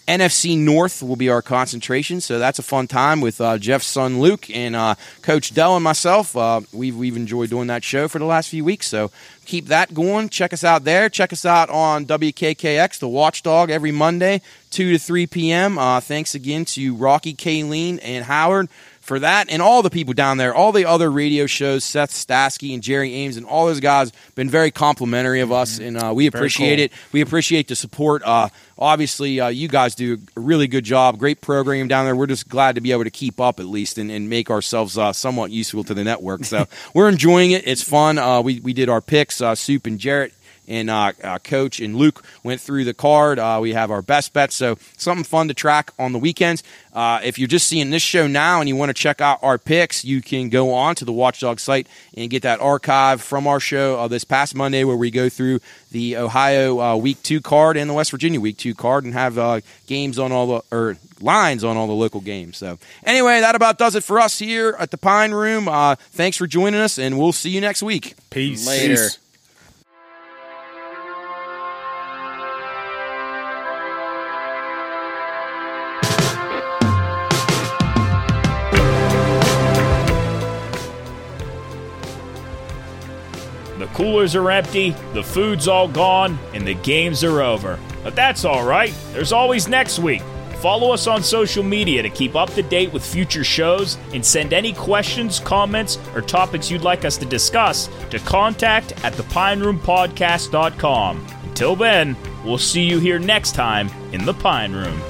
NFC North will be our concentration, so that's a fun time with uh, Jeff's son Luke and uh, Coach Dell and myself. Uh, we've we've enjoyed doing that show for the last few weeks, so keep that going. Check us out there. Check us out on WKKX, the Watchdog, every Monday, two to three p.m. Uh, thanks again to Rocky, Kayleen, and Howard for that, and all the people down there, all the other radio shows, Seth Stasky and Jerry Ames, and all those guys been very complimentary of us, and uh, we appreciate
cool.
it. We appreciate the support. Uh, obviously, uh, you guys do a really good job. Great program down there. We're just glad to be able to keep up at least and, and make ourselves uh, somewhat useful to the network. So we're enjoying it. It's fun. Uh, we, we did our picks, uh, Soup and Jarrett and uh, uh, Coach and Luke went through the card. Uh, we have our best bets, so something fun to track on the weekends. Uh, if you're just seeing this show now and you want to check out our picks, you can go on to the Watchdog site and get that archive from our show uh, this past Monday, where we go through the Ohio uh, Week Two card and the West Virginia Week Two card, and have uh, games on all the or lines on all the local games. So anyway, that about does it for us here at the Pine Room. Uh, thanks for joining us, and we'll see you next week.
Peace.
Later.
Peace.
Coolers are empty, the food's all gone, and the games are over. But that's all right. There's always next week. Follow us on social media to keep up to date with future shows and send any questions, comments, or topics you'd like us to discuss to contact at thepineroompodcast.com. Until then, we'll see you here next time in the Pine Room.